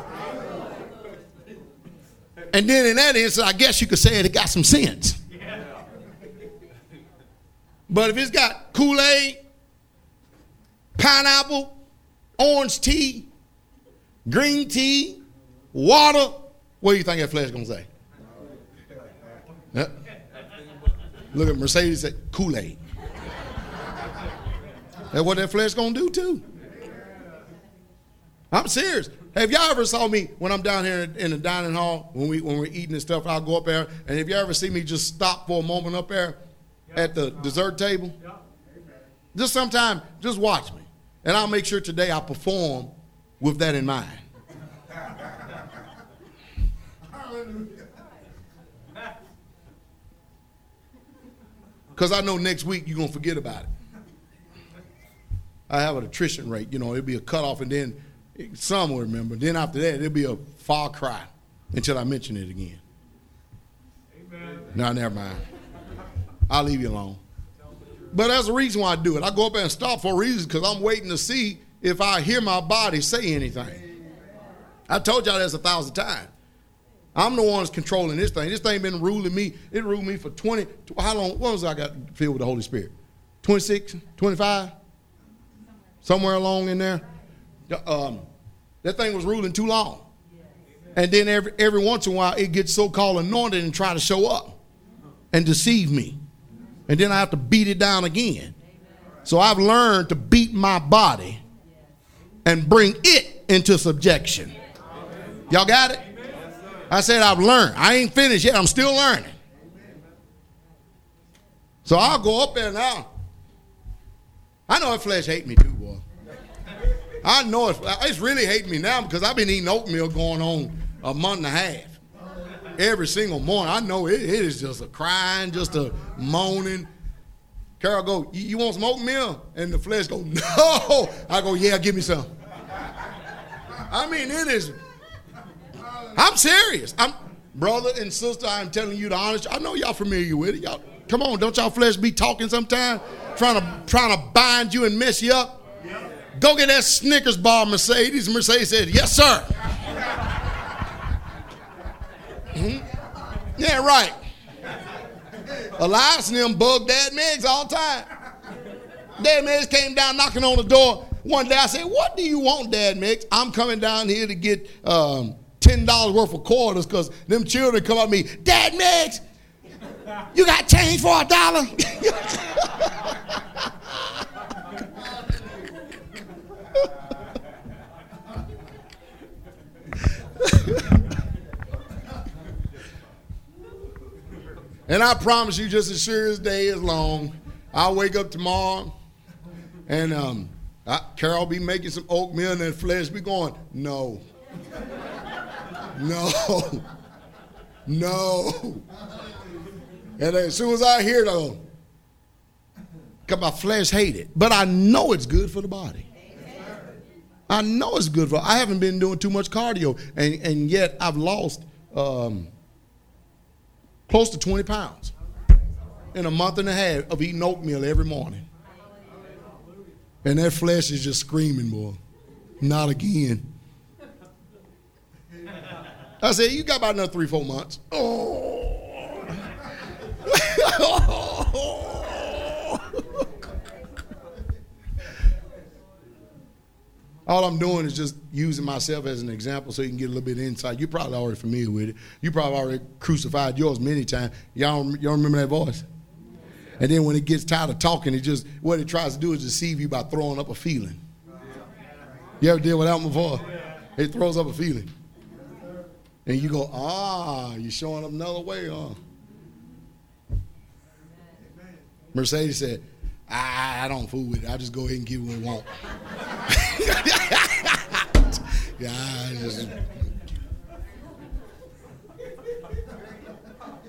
And then in that instance, I guess you could say it got some sense. But if it's got Kool Aid, pineapple, orange tea, green tea, water, what do you think that flesh gonna say? Look at Mercedes at Kool-Aid. That's what that flesh gonna do too. I'm serious. Have y'all ever saw me when I'm down here in the dining hall when we when we're eating and stuff? I'll go up there, and if you ever see me just stop for a moment up there at the dessert table, just sometime, just watch me, and I'll make sure today I perform with that in mind. Because I know next week you're going to forget about it. I have an attrition rate. You know, it'll be a cutoff, and then some will remember. Then after that, it'll be a far cry until I mention it again. Amen. No, never mind. I'll leave you alone. But that's the reason why I do it. I go up there and stop for a reason because I'm waiting to see if I hear my body say anything. I told y'all this a thousand times. I'm the one that's controlling this thing. This thing been ruling me. It ruled me for 20. How long? When was I got filled with the Holy Spirit? 26, 25? Somewhere along in there. Um, that thing was ruling too long. And then every, every once in a while, it gets so called anointed and try to show up and deceive me. And then I have to beat it down again. So I've learned to beat my body and bring it into subjection. Y'all got it? I said I've learned. I ain't finished yet. I'm still learning. So I'll go up there now. I know that flesh hate me too, boy. I know it's, it's really hating me now because I've been eating oatmeal going on a month and a half. Every single morning. I know it, it is just a crying, just a moaning. Carol go, you want some oatmeal? And the flesh go, (laughs) no. I go, yeah, give me some. I mean, it is. I'm serious. I'm brother and sister. I'm telling you the honest. I know y'all familiar with it. Y'all, come on, don't y'all flesh be talking sometime, trying to trying to bind you and mess you up. Go get that Snickers bar, Mercedes. Mercedes said, "Yes, sir." Mm-hmm. Yeah, right. Elias and them bug Dad Meggs all the time. Dad Meggs came down knocking on the door. One day I said, What do you want, Dad Meggs? I'm coming down here to get um, $10 worth of quarters because them children come up to me, Dad Meggs, you got change for a dollar? (laughs) And I promise you, just as sure as day is long, I'll wake up tomorrow and um, I, Carol be making some oatmeal and that flesh be going, no, no, no. And as soon as I hear it, I because my flesh hate it. But I know it's good for the body. I know it's good for. I haven't been doing too much cardio, and, and yet I've lost um, close to 20 pounds in a month and a half of eating oatmeal every morning. And that flesh is just screaming, boy. Not again. I said, You got about another three, four months. Oh. (laughs) All I'm doing is just using myself as an example so you can get a little bit of insight. You're probably already familiar with it. You probably already crucified yours many times. Y'all, y'all remember that voice? And then when it gets tired of talking, it just, what it tries to do is deceive you by throwing up a feeling. You ever deal with that before? It throws up a feeling. And you go, ah, you're showing up another way, huh? Mercedes said, I, I don't fool with it. I just go ahead and give what I want. (laughs) yeah, I just.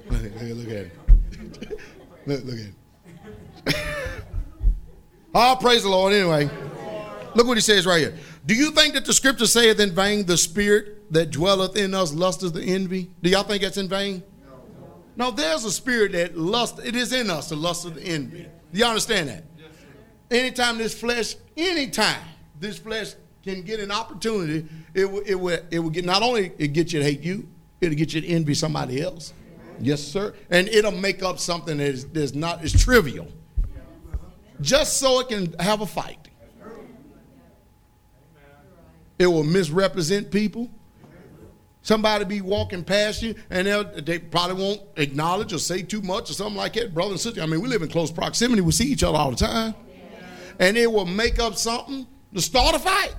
Look, look at it. (laughs) Look, look at it. oh, (laughs) praise the Lord. Anyway, look what he says right here. Do you think that the scripture saith in vain the spirit that dwelleth in us lusteth the envy? Do y'all think that's in vain? No, there's a spirit that lust, it is in us, the lust of the envy. Do you understand that? Yes, Anytime this flesh, anytime this flesh can get an opportunity, it will, it will, it will get, not only it get you to hate you, it'll get you to envy somebody else. Yes, sir. And it'll make up something that is, that's not, is trivial. Just so it can have a fight. It will misrepresent people. Somebody be walking past you and they probably won't acknowledge or say too much or something like that. Brother and sister, I mean, we live in close proximity. We see each other all the time. And it will make up something to start a fight.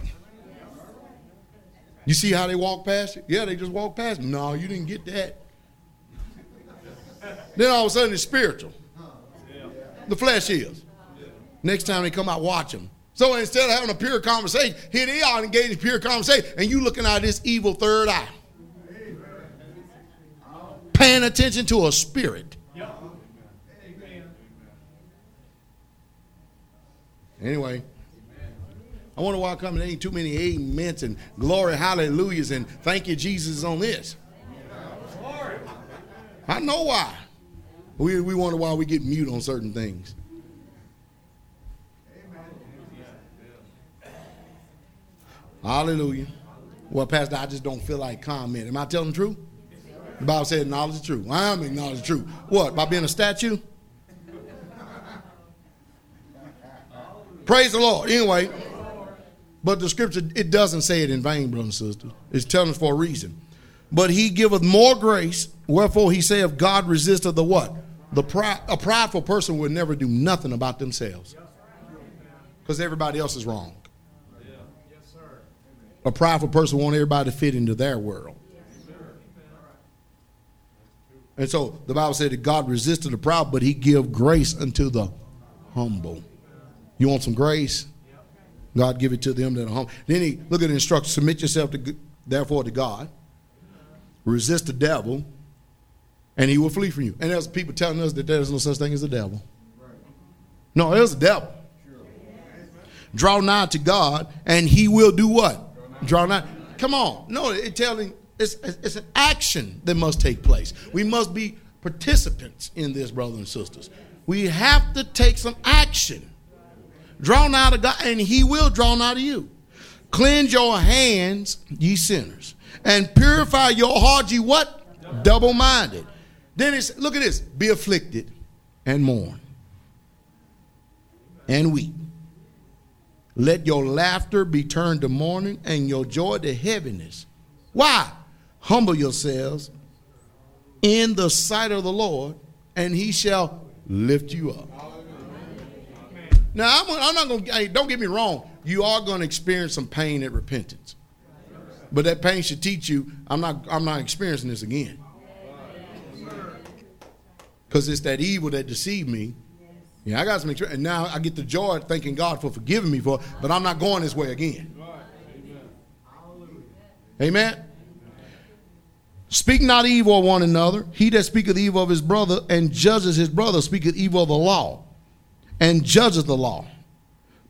You see how they walk past you? Yeah, they just walk past. Me. No, you didn't get that. then all of a sudden it's spiritual. The flesh is. Next time they come out, watch them. So instead of having a pure conversation, here they are engaged in pure conversation, and you looking at this evil third eye paying attention to a spirit. Anyway, I wonder why coming ain't too many amens and glory, hallelujahs, and thank you, Jesus, on this. I know why. We, we wonder why we get mute on certain things. Hallelujah. Well, Pastor, I just don't feel like comment. Am I telling the truth? The Bible said, acknowledge the truth. I am acknowledge the truth. What? By being a statue? Praise the Lord. Anyway, but the scripture, it doesn't say it in vain, brothers and sisters. It's telling us for a reason. But he giveth more grace, wherefore he saith, God resisteth the what? The pride, a prideful person would never do nothing about themselves. Because everybody else is wrong. A prideful person want everybody to fit into their world. And so the Bible said that God resisted the proud, but he give grace unto the humble. You want some grace? God give it to them that are humble. Then he look at the instruction: submit yourself to therefore to God. Resist the devil, and he will flee from you. And there's people telling us that there's no such thing as a devil. No, there's a devil. Draw nigh to God, and he will do what? Draw nigh. Come on. No, it's telling it's, it's an action that must take place. We must be participants in this, brothers and sisters. We have to take some action. Draw nigh to God, and he will draw nigh to you. Cleanse your hands, ye sinners, and purify your heart, ye what? Double-minded. Then it's look at this: be afflicted and mourn and weep. Let your laughter be turned to mourning and your joy to heaviness. Why? Humble yourselves in the sight of the Lord, and he shall lift you up. Now, I'm, I'm not going to, hey, don't get me wrong, you are going to experience some pain at repentance. But that pain should teach you, I'm not, I'm not experiencing this again. Because it's that evil that deceived me. Yeah, I got some experience. And now I get the joy of thanking God for forgiving me for but I'm not going this way again. Amen. Speak not evil of one another. He that speaketh evil of his brother and judges his brother speaketh evil of the law and judges the law.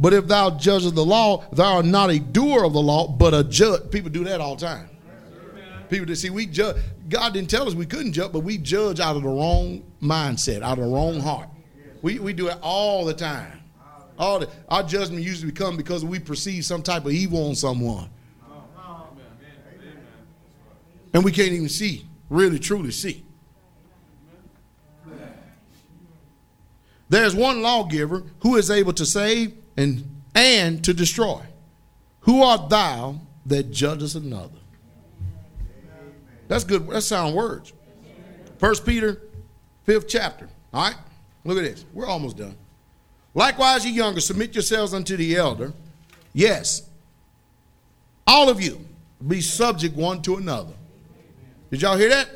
But if thou judgest the law, thou art not a doer of the law, but a judge. People do that all the time. People that see we judge. God didn't tell us we couldn't judge, but we judge out of the wrong mindset, out of the wrong heart. We, we do it all the time. All the, our judgment usually come because we perceive some type of evil on someone. And we can't even see, really truly see. There's one lawgiver who is able to save and, and to destroy. Who art thou that judgest another? That's good. That's sound words. First Peter, fifth chapter. All right? Look at this. We're almost done. Likewise, ye younger, submit yourselves unto the elder. Yes. All of you be subject one to another. Did y'all hear that?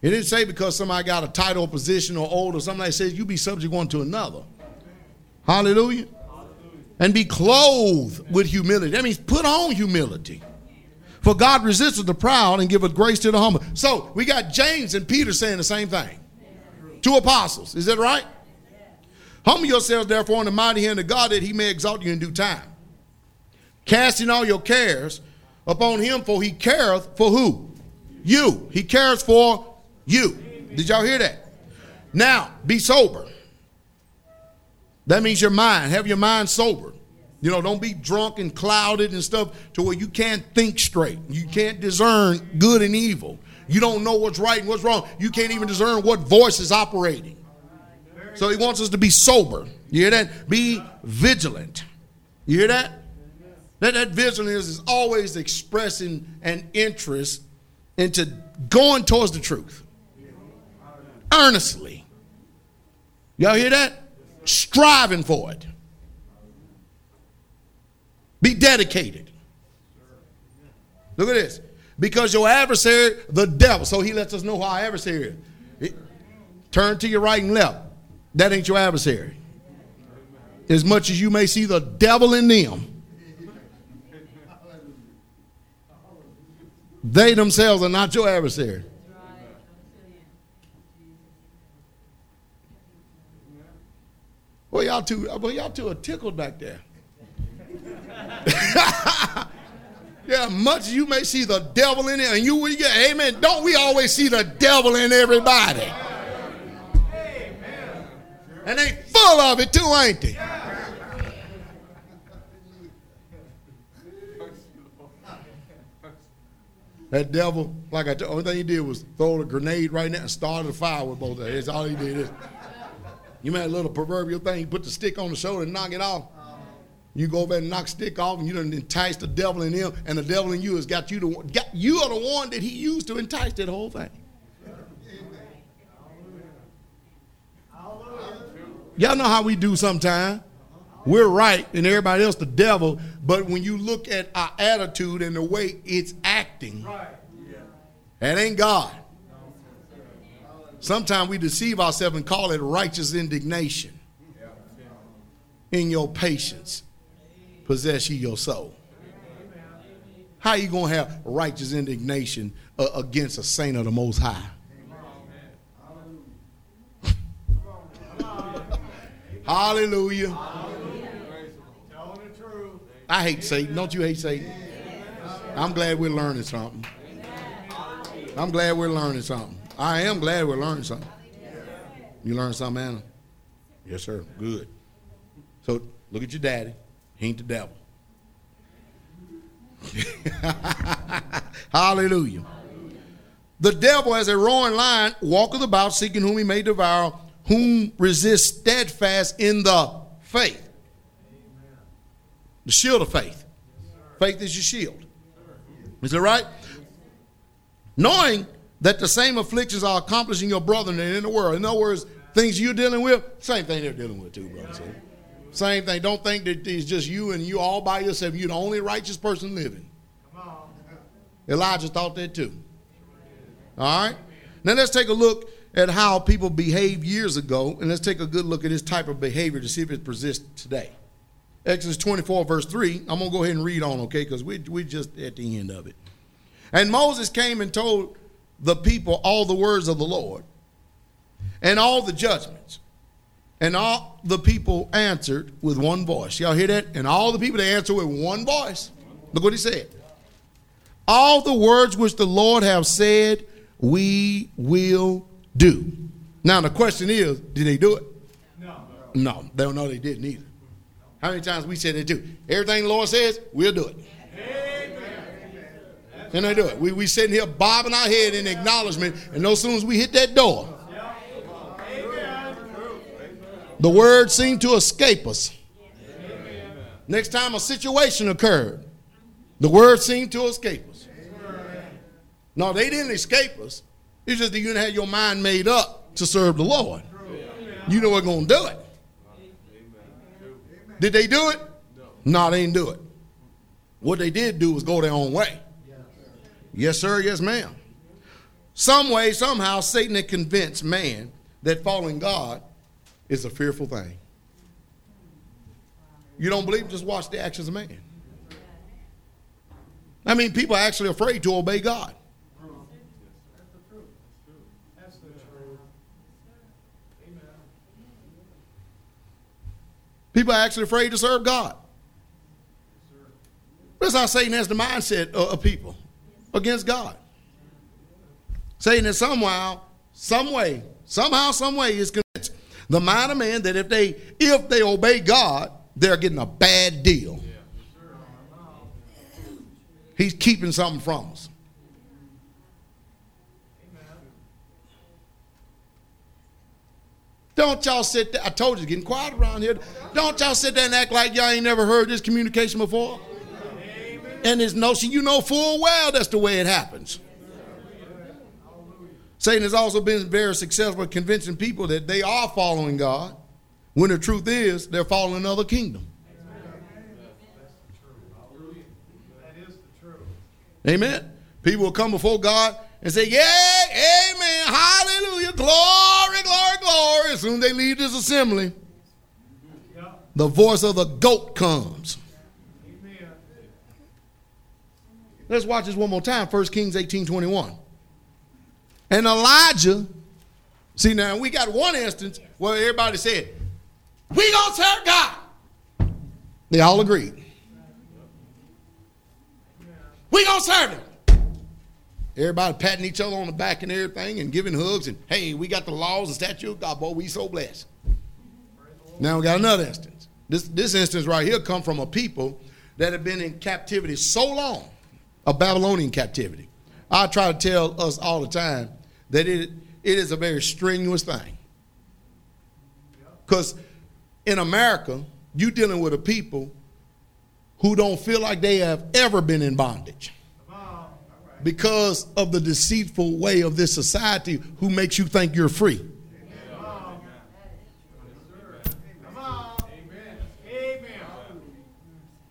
It didn't say because somebody got a title position or old or. It says you be subject one to another. Hallelujah. And be clothed with humility. That means put on humility. For God resisteth the proud and giveth grace to the humble. So we got James and Peter saying the same thing. Two apostles. Is that right? Humble yourselves, therefore, in the mighty hand of God that he may exalt you in due time. Casting all your cares upon him, for he careth for who? You. He cares for you. Did y'all hear that? Now, be sober. That means your mind. Have your mind sober. You know, don't be drunk and clouded and stuff to where you can't think straight. You can't discern good and evil. You don't know what's right and what's wrong. You can't even discern what voice is operating. So he wants us to be sober. You hear that? Be vigilant. You hear that? That, that vigilance is is always expressing an interest into going towards the truth. Earnestly. Y'all hear that? Striving for it. Be dedicated. Look at this. Because your adversary, the devil, so he lets us know who our adversary is. Turn to your right and left. That ain't your adversary. As much as you may see the devil in them, they themselves are not your adversary. Well, y'all two, well, y'all two are tickled back there. (laughs) yeah, much you may see the devil in it, and you will get, amen. Don't we always see the devil in everybody? And they full of it too, ain't they? That devil, like I told, the only thing he did was throw a grenade right now and started a fire with both of them. That's all he did. Is, you made a little proverbial thing. You put the stick on the shoulder and knock it off. You go over and knock stick off, and you done entice the devil in him, and the devil in you has got you to got you are the one that he used to entice that whole thing. Y'all know how we do sometimes. We're right and everybody else the devil, but when you look at our attitude and the way it's acting, that ain't God. Sometimes we deceive ourselves and call it righteous indignation. In your patience, possess ye your soul. How you gonna have righteous indignation uh, against a saint of the Most High? (laughs) Hallelujah. I hate Satan. Don't you hate Satan? I'm glad we're learning something. I'm glad we're learning something. I am glad we're learning something. You learn something, Anna? Yes, sir. Good. So look at your daddy. He ain't the devil. (laughs) Hallelujah. The devil, as a roaring lion, walketh about seeking whom he may devour whom resist steadfast in the faith. The shield of faith. Faith is your shield. Is that right? Knowing that the same afflictions are accomplishing your brethren in the world. In other words, things you're dealing with, same thing they're dealing with too, brother. Same thing. Don't think that it's just you and you all by yourself. You're the only righteous person living. Elijah thought that too. All right? Now let's take a look at how people behaved years ago, and let's take a good look at this type of behavior to see if it persists today. Exodus 24, verse 3. I'm going to go ahead and read on, okay, because we, we're just at the end of it. And Moses came and told the people all the words of the Lord and all the judgments. And all the people answered with one voice. Y'all hear that? And all the people, they answered with one voice. Look what he said. All the words which the Lord have said, we will do. Now the question is, did they do it? No. No, they don't know they didn't either. How many times we said they do? Everything the Lord says, we'll do it. Amen. And they do it. We we sitting here bobbing our head in acknowledgement, and no sooner as we hit that door, the word seemed to escape us. Next time a situation occurred, the word seemed to escape us. No, they didn't escape us. It's just that you didn't have your mind made up to serve the Lord. You know we're going to do it. Did they do it? No, they didn't do it. What they did do was go their own way. Yes, sir. Yes, ma'am. Some way, somehow, Satan had convinced man that following God is a fearful thing. You don't believe? Just watch the actions of man. I mean, people are actually afraid to obey God. People are actually afraid to serve God. That's how Satan has the mindset of people against God. Satan in somehow, some way, somehow, some way is convinced the mind of man that if they if they obey God, they're getting a bad deal. He's keeping something from us. Don't y'all sit there. I told you, it's getting quiet around here. Don't y'all sit there and act like y'all ain't never heard this communication before. And this notion, you know full well that's the way it happens. Satan has also been very successful at convincing people that they are following God, when the truth is they're following another kingdom. Amen. People will come before God and say, Yeah, amen, hallelujah, glory, glory, glory. As soon as they leave this assembly, the voice of the goat comes. Let's watch this one more time. 1 Kings 18 21. And Elijah, see now we got one instance where everybody said, We gonna serve God. They all agreed. We gonna serve him. Everybody patting each other on the back and everything and giving hugs and hey, we got the laws and statute of God, boy, we so blessed. Now we got another instance. This this instance right here come from a people that have been in captivity so long, a Babylonian captivity. I try to tell us all the time that it, it is a very strenuous thing. Because in America, you're dealing with a people who don't feel like they have ever been in bondage because of the deceitful way of this society who makes you think you're free.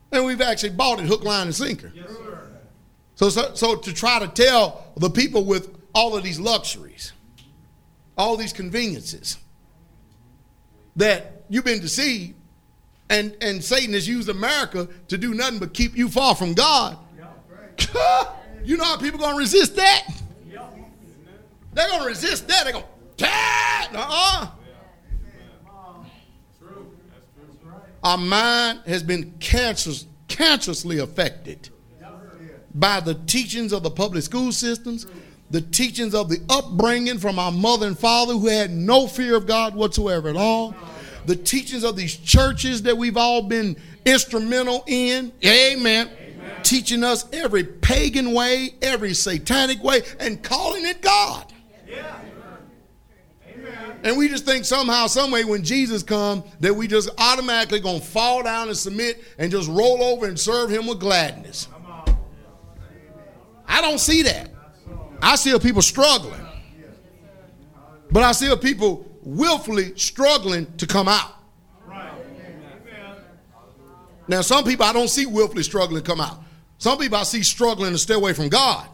And we've actually bought it hook, line, and sinker. so, so, so to try to tell the people with all of these luxuries, all these conveniences, that you've been deceived and, and Satan has used America to do nothing but keep you far from God. (laughs) you know how people to resist that? They're to resist that. They're going to, uh-uh. Our mind has been cancerous, cancerously affected by the teachings of the public school systems, the teachings of the upbringing from our mother and father who had no fear of God whatsoever at all, the teachings of these churches that we've all been instrumental in. Amen. Amen. Teaching us every pagan way, every satanic way, and calling it God. Yeah. And we just think somehow, someway, when Jesus comes, that we just automatically gonna fall down and submit and just roll over and serve Him with gladness. I don't see that. I see people struggling, but I see people willfully struggling to come out. Now, some people I don't see willfully struggling come out. Some people I see struggling to stay away from God.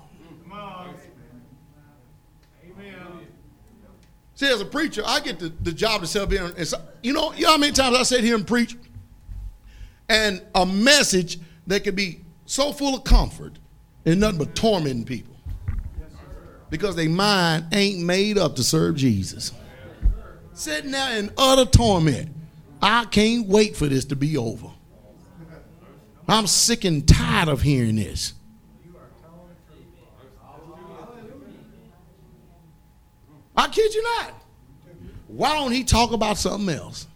See, as a preacher, I get the, the job to sit here and, you know, you know how many times I sit here and preach, and a message that could be so full of comfort and nothing but tormenting people because their mind ain't made up to serve Jesus. Sitting there in utter torment. I can't wait for this to be over. I'm sick and tired of hearing this. I kid you not. Why don't he talk about something else?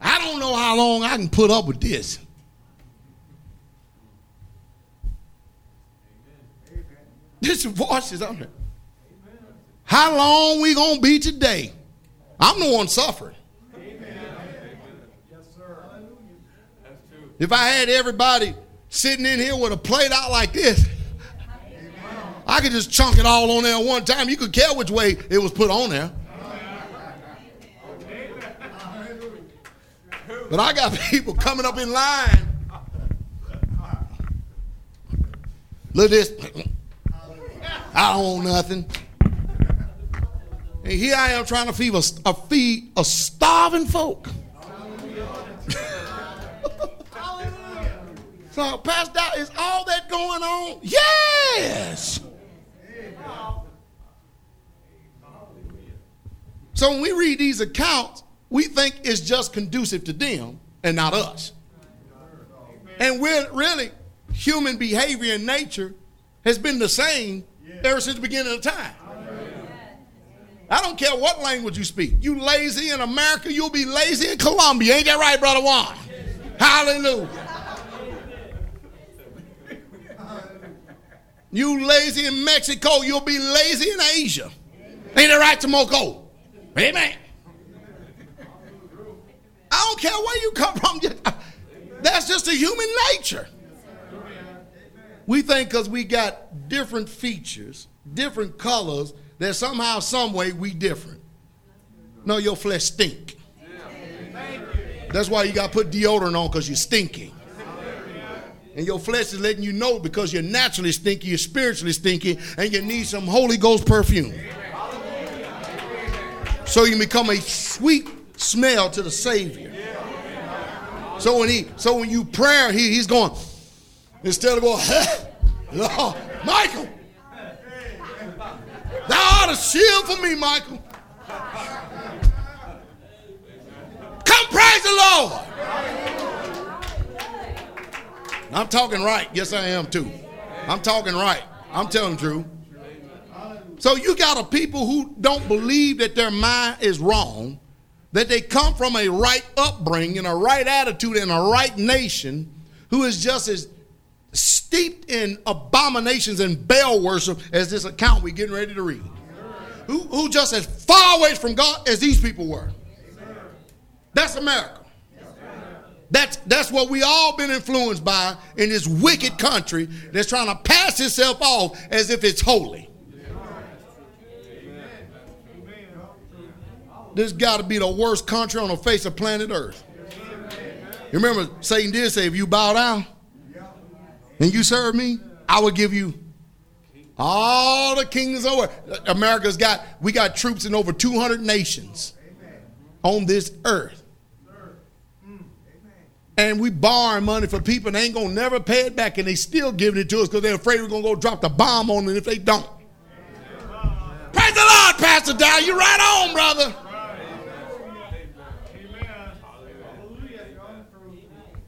I don't know how long I can put up with this. This voice is on there. How long we gonna be today? I'm the one suffering. If I had everybody sitting in here with a plate out like this, I could just chunk it all on there one time. You could care which way it was put on there. But I got (laughs) people coming up in line. Look at this. I don't want nothing. And here I am trying to feed a, a feed a starving folk. (laughs) So, Pastor, is all that going on? Yes. So when we read these accounts, we think it's just conducive to them and not us. And we're really human behavior and nature has been the same ever since the beginning of time. I don't care what language you speak. You lazy in America, you'll be lazy in Colombia. Ain't that right, Brother Juan? Hallelujah. You lazy in Mexico, you'll be lazy in Asia. Ain't it right, Tomoko? Amen. I don't care where you come from. (laughs) That's just a human nature. We think because we got different features, different colors, that somehow, some way, we different. No, your flesh stink. That's why you got to put deodorant on because you're stinking. And your flesh is letting you know because you're naturally stinky, you're spiritually stinky, and you need some Holy Ghost perfume. So you become a sweet smell to the Savior. So when he, so when you pray, he, he's going, instead of going, oh, Michael, thou art a shield for me, Michael. Come praise the Lord. I'm talking right. Yes, I am too. I'm talking right. I'm telling truth. So you got a people who don't believe that their mind is wrong, that they come from a right upbringing, a right attitude, and a right nation, who is just as steeped in abominations and Baal worship as this account we're getting ready to read. Who, who just as far away from God as these people were. That's America. That's, that's what we all been influenced by in this wicked country that's trying to pass itself off as if it's holy. This got to be the worst country on the face of planet Earth. You remember Satan did say, if you bow down and you serve me, I will give you all the kingdoms over. America's got, we got troops in over 200 nations on this earth. And we borrowing money for people and they ain't gonna never pay it back, and they still giving it to us because they're afraid we're gonna go drop the bomb on them if they don't. Praise the Lord, Pastor Dow. You right on, brother.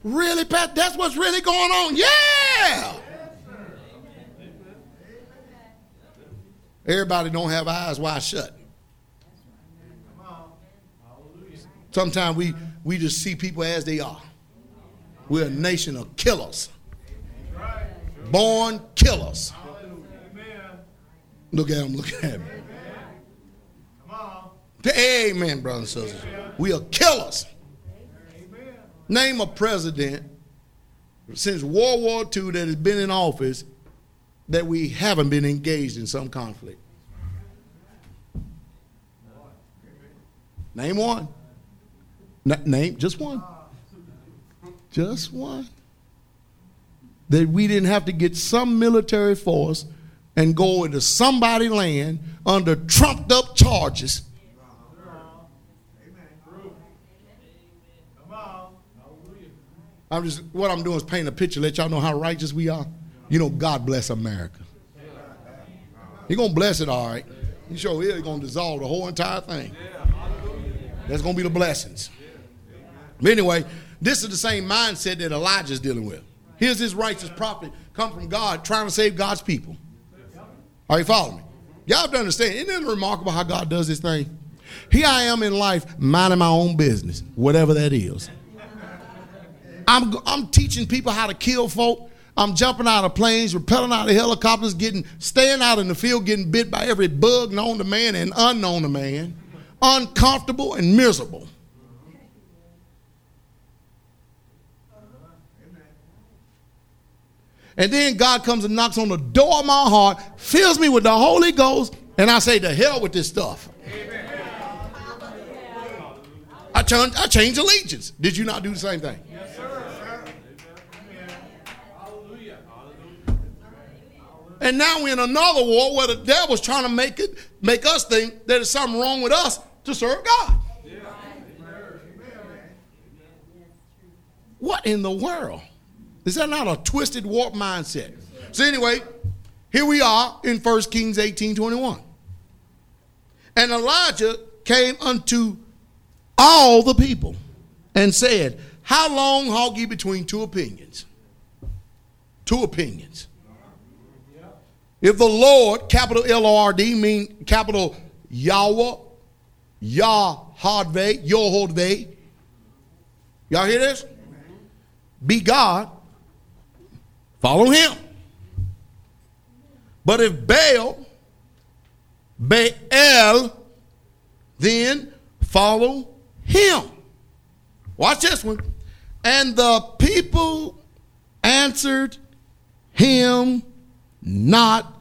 Really, Pat? That's what's really going on? Yeah. Everybody don't have eyes wide shut. Sometimes we, we just see people as they are. We're a nation of killers. Born killers. Look at him, look at him. Come on. Amen, brothers and sisters. We are killers. Name a president since World War II that has been in office that we haven't been engaged in some conflict. Name one. N- name just one. Just one. That we didn't have to get some military force and go into somebody land under trumped up charges I'm just what I'm doing is painting a picture, let y'all know how righteous we are. You know, God bless America. He's gonna bless it all right. He sure is gonna dissolve the whole entire thing. That's gonna be the blessings. But anyway, this is the same mindset that Elijah's dealing with. Here's this righteous prophet come from God trying to save God's people. Are you following me? Y'all have to understand, isn't it remarkable how God does this thing? Here I am in life, minding my own business, whatever that is. I'm, I'm teaching people how to kill folk. I'm jumping out of planes, rappelling out of helicopters, getting staying out in the field, getting bit by every bug known to man and unknown to man, uncomfortable and miserable. And then God comes and knocks on the door of my heart, fills me with the Holy Ghost, and I say, "To hell with this stuff." I change, I change allegiance. Did you not do the same thing? Yes, sir. And now we're in another war where the devil's trying to make it make us think that there's something wrong with us to serve God. What in the world? Is that not a twisted warped mindset? So anyway, here we are in 1 Kings 18 21. And Elijah came unto all the people and said, How long halt ye between two opinions? Two opinions. If the Lord, capital L O R D, mean capital Yahweh, Yahweh, Yohodve. Y'all hear this? Be God, follow him. But if Baal, Baal, then follow him. Watch this one. And the people answered him not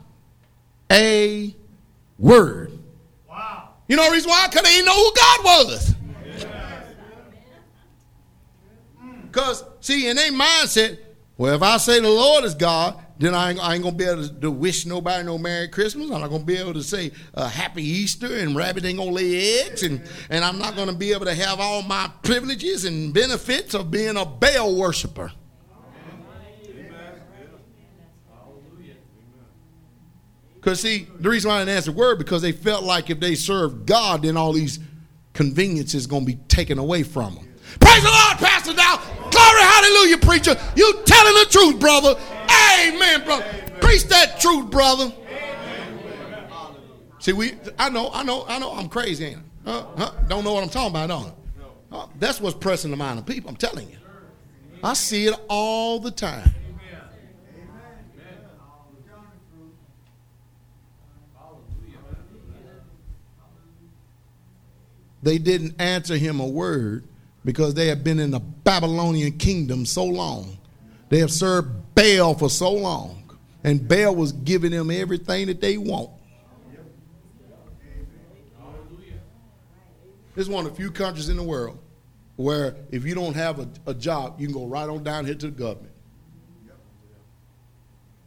a word. Wow. You know the reason why? Because they didn't know who God was. Because, see, in their mindset, well, if I say the Lord is God, then I ain't, I ain't, gonna be able to, to, wish nobody no Merry Christmas. I'm not gonna be able to say uh, Happy Easter, and rabbit ain't gonna lay eggs, and, and I'm not gonna be able to have all my privileges and benefits of being a Baal worshiper. Because, see, the reason why I didn't answer word because they felt like if they served God, then all these conveniences to be taken away from them. Praise the Lord, Pastor Dow. Glory, hallelujah, preacher. You telling the truth, brother. Amen, brother. Preach that truth, brother. See, we I know, I know, I know I'm crazy, ain't I? Huh? Huh? Don't know what I'm talking about, don't I? Huh? That's what's pressing the mind of people, I'm telling you. I see it all the time. They didn't answer him a word because they have been in the Babylonian kingdom so long. They have served Baal for so long. And Baal was giving them everything that they want. This is one of the few countries in the world where if you don't have a, a job, you can go right on down here to the government.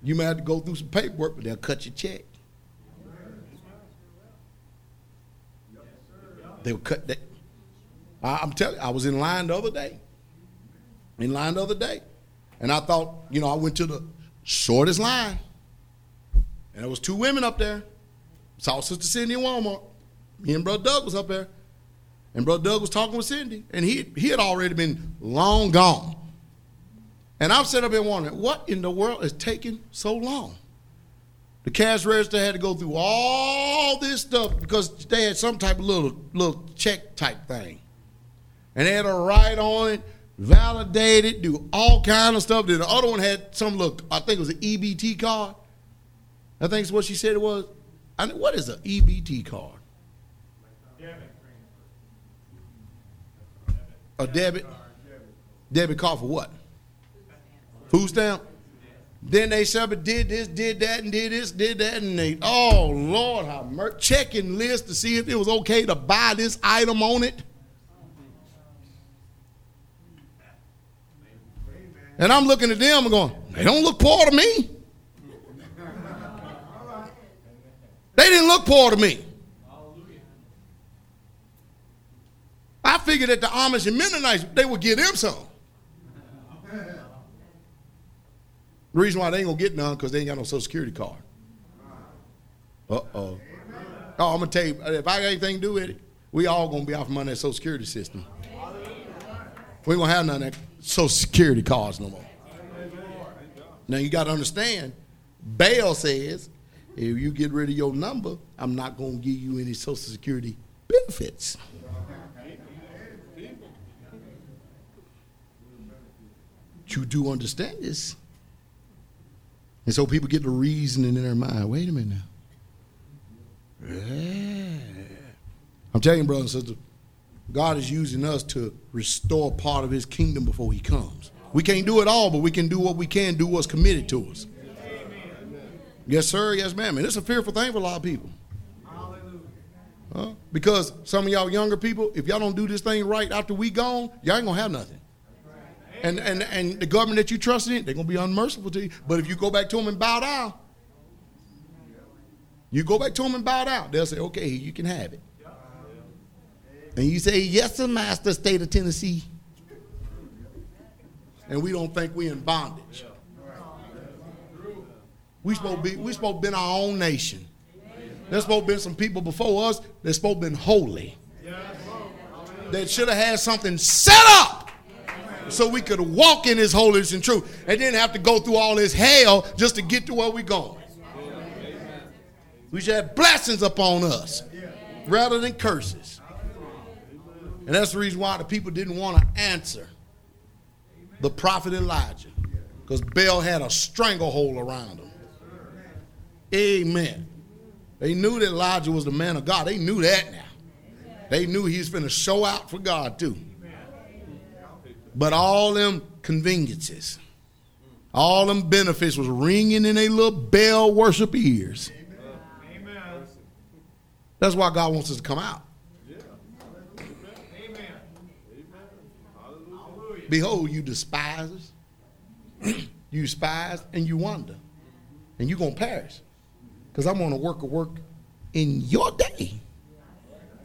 You may have to go through some paperwork, but they'll cut your check. They'll cut that. I, I'm telling you, I was in line the other day. In line the other day. And I thought, you know, I went to the shortest line. And there was two women up there. Saw Sister Cindy in Walmart. Me and Brother Doug was up there. And Brother Doug was talking with Cindy. And he, he had already been long gone. And I'm sitting up here wondering, what in the world is taking so long? The cash register had to go through all this stuff because they had some type of little little check type thing. And they had to write on it, validate it, do all kind of stuff. Then the other one had some look, I think it was an EBT card. I think it's what she said it was. I mean, what is an EBT card? A debit? Debit card for what? Food stamp? Then they said, did this, did that, and did this, did that, and they, oh Lord, how mer- checking list to see if it was okay to buy this item on it. And I'm looking at them and going, they don't look poor to me. They didn't look poor to me. I figured that the Amish and Mennonites, they would give them some. The reason why they ain't gonna get none because they ain't got no social security card. Uh oh. Oh, I'm gonna tell you, if I got anything to do with it, we all gonna be off money that social security system. We ain't gonna have none of that social security cards no more. Now you gotta understand, Baal says, if you get rid of your number, I'm not gonna give you any social security benefits. You do understand this. And so people get the reasoning in their mind. Wait a minute now. Yeah. I'm telling you, brothers and sisters, God is using us to restore part of his kingdom before he comes. We can't do it all, but we can do what we can do what's committed to us. Yes, sir. Yes, ma'am. And it's a fearful thing for a lot of people. Huh? Because some of y'all younger people, if y'all don't do this thing right after we gone, y'all ain't gonna have nothing. And, and, and the government that you trust in, they're to be unmerciful to you. But if you go back to them and bow down, you go back to them and bow down, they'll say, okay, you can have it. And you say, yes, sir, master, state of Tennessee. And we don't think we're in bondage. We supposed to be, we supposed to be in our own nation. There's supposed to be some people before us that's supposed to be holy. That should have had something set up so we could walk in his holiness and truth and didn't have to go through all this hell just to get to where we're going. We should have blessings upon us rather than curses. And that's the reason why the people didn't want to answer the prophet Elijah because Baal had a stranglehold around him. Amen. They knew that Elijah was the man of God. They knew that now. They knew he was going to show out for God too. But all them conveniences, all them benefits was ringing in a little Baal worship ears. Amen. That's why God wants us to come out. Behold, you despisers, (clears throat) you despise and you wonder, and you're going to perish. Because I'm going to work a work in your day,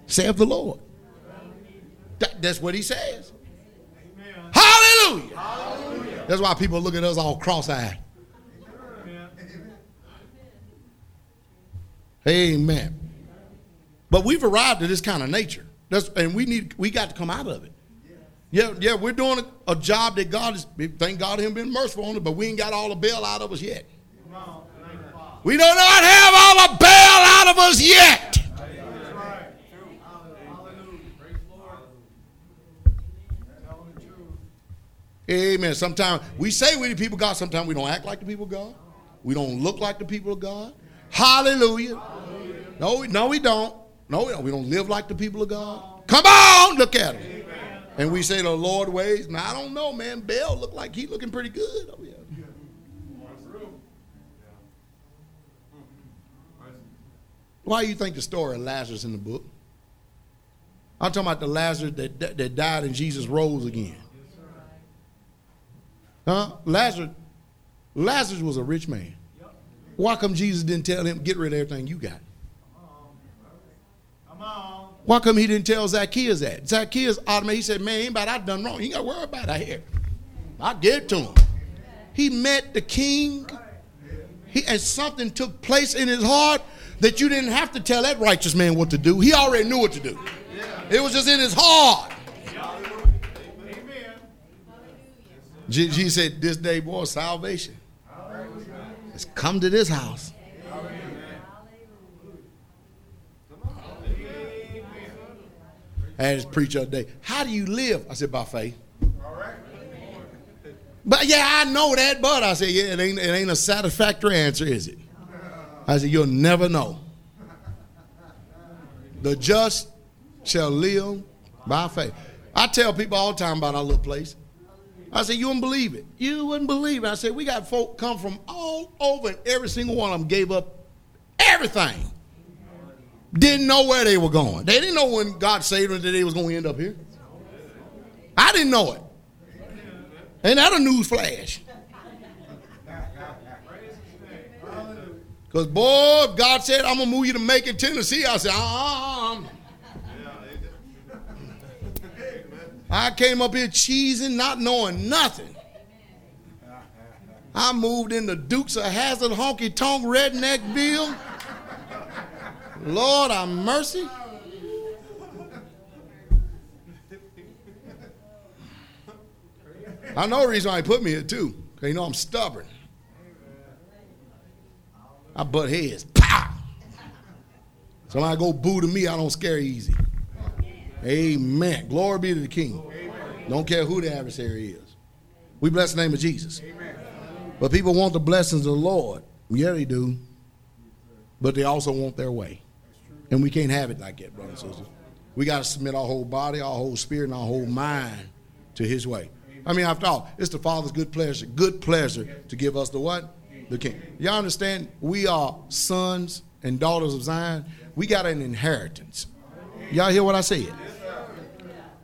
saith the Lord. That, that's what he says. Hallelujah. Hallelujah. That's why people look at us all cross-eyed. Amen. But we've arrived at this kind of nature. That's, and we need we got to come out of it. Yeah, yeah, we're doing a, a job that God is thank God him being merciful on it, but we ain't got all the Baal out of us yet. We do not have all the Baal out of us yet. Amen. Sometimes we say we're the people of God. Sometimes we don't act like the people of God. We don't look like the people of God. Hallelujah. Hallelujah. No, no, we don't. No, we don't. We don't live like the people of God. Come on, look at him. And we say the Lord ways. Now I don't know, man. Baal looked like he looking pretty good. Oh, yeah. Why do you think the story of Lazarus in the book? I'm talking about the Lazarus that, that, that died and Jesus rose again. Huh? Lazarus, Lazarus was a rich man. Why come Jesus didn't tell him, get rid of everything you got? Why come he didn't tell Zacchaeus that? Zacchaeus automatically he said, Man, anybody I done wrong. He ain't got to worry about it here. I get to him. He met the king. He, and something took place in his heart that you didn't have to tell that righteous man what to do. He already knew what to do. It was just in his heart. Jesus said, This day, boy, salvation. Let's come to this house. I had this preacher day. How do you live? I said, by faith. All right. But yeah, I know that, but I said, yeah, it ain't, it ain't a satisfactory answer, is it? I said, you'll never know. The just shall live by faith. I tell people all the time about our little place. I said, you wouldn't believe it. You wouldn't believe it. I said, we got folk come from all over, and every single one of them gave up everything. Didn't know where they were going. They didn't know when God saved them that they was going to end up here. I didn't know it. Ain't that a news flash? Because, boy, God said, I'm going to move you to Macon, Tennessee, I said, uh-uh. uh-uh I came up here cheesing, not knowing nothing. I moved into Dukes of Hazzard, honky tonk, redneckville. Lord, have mercy. I know the reason why he put me here too. Because you know I'm stubborn. I butt heads. Pow! So when I go boo to me, I don't scare easy. Amen. Glory be to the King. Don't care who the adversary is. We bless the name of Jesus. But people want the blessings of the Lord. Yeah, they do. But they also want their way. And we can't have it like that, brothers and sisters. We got to submit our whole body, our whole spirit, and our whole mind to his way. I mean, after all, it's the Father's good pleasure, good pleasure to give us the what? The king. Y'all understand? We are sons and daughters of Zion. We got an inheritance. Y'all hear what I said?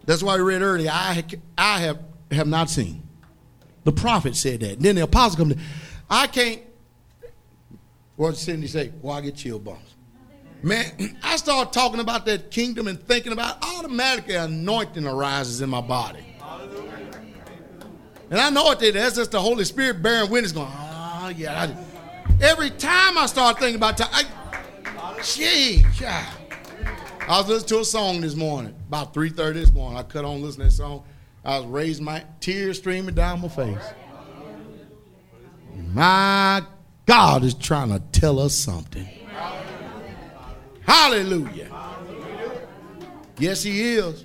That's why we read earlier. I, I have, have not seen. The prophet said that. And then the apostle comes. I can't. What did Cindy say? Well, I get chill bumps. Man, (clears throat) I start talking about that kingdom and thinking about it, automatically anointing arises in my body. And I know it is. That's just the Holy Spirit bearing witness going, oh, yeah. Every time I start thinking about time, gee, yeah. I was listening to a song this morning, about 3.30 this morning. I cut on listening to that song. I was raising my tears streaming down my face. My God is trying to tell us something. Hallelujah. Yes, he is.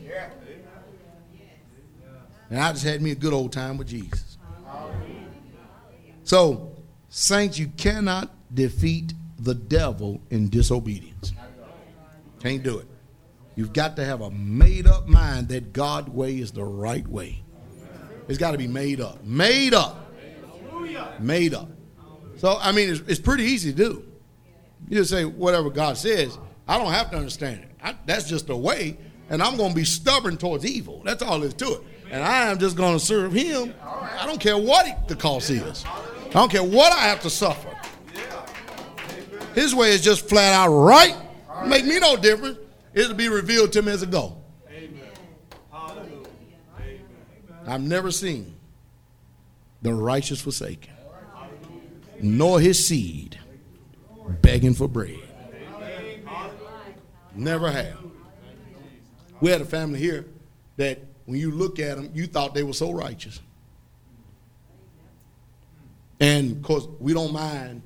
And I just had me a good old time with Jesus. So, saints, you cannot defeat the devil in disobedience. Can't do it. You've got to have a made up mind that God way is the right way. It's got to be made up. Made up. Made up. So, I mean, it's, it's pretty easy to do. You just say whatever God says. I don't have to understand it. I, that's just the way, and I'm going to be stubborn towards evil. That's all there's to it. And I am just going to serve Him. I don't care what the cost is. I don't care what I have to suffer. His way is just flat out right. Make me no difference. It'll be revealed to me as a go. I've never seen the righteous forsaken, nor his seed begging for bread. Never have. We had a family here that when you look at them, you thought they were so righteous. And of course, we don't mind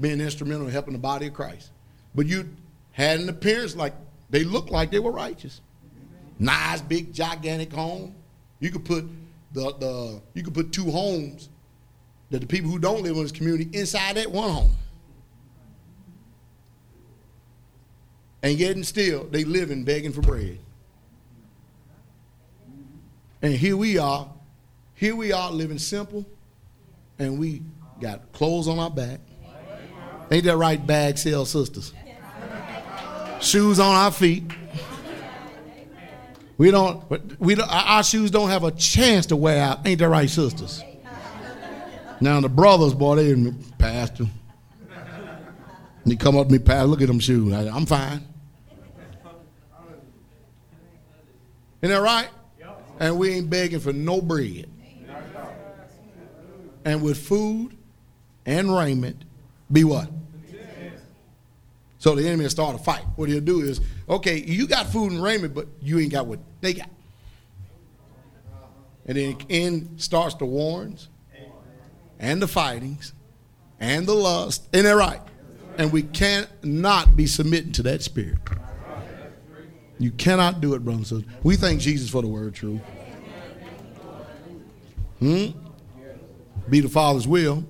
being instrumental in helping the body of Christ. But you had an appearance like they looked like they were righteous. Nice, big, gigantic home. You could put the, the you could put two homes that the people who don't live in this community inside that one home. And yet and still, they living begging for bread. And here we are. Here we are living simple. And we got clothes on our back. Ain't that right, bag sale sisters? Shoes on our feet. We don't, we don't, our shoes don't have a chance to wear out. Ain't that right, sisters? Now the brothers, boy, they pastor. And they come up to me, pastor, look at them shoes. I, I'm fine. Isn't that right? And we ain't begging for no bread. And with food and raiment, be what? So the enemy will start a fight. What he'll do is, okay, you got food and raiment, but you ain't got what they got. And then in starts the warns and the fightings and the lust. Isn't that right? And we cannot be submitting to that spirit. You cannot do it, brothers and sisters. We thank Jesus for the word true. Hmm? Be the Father's will.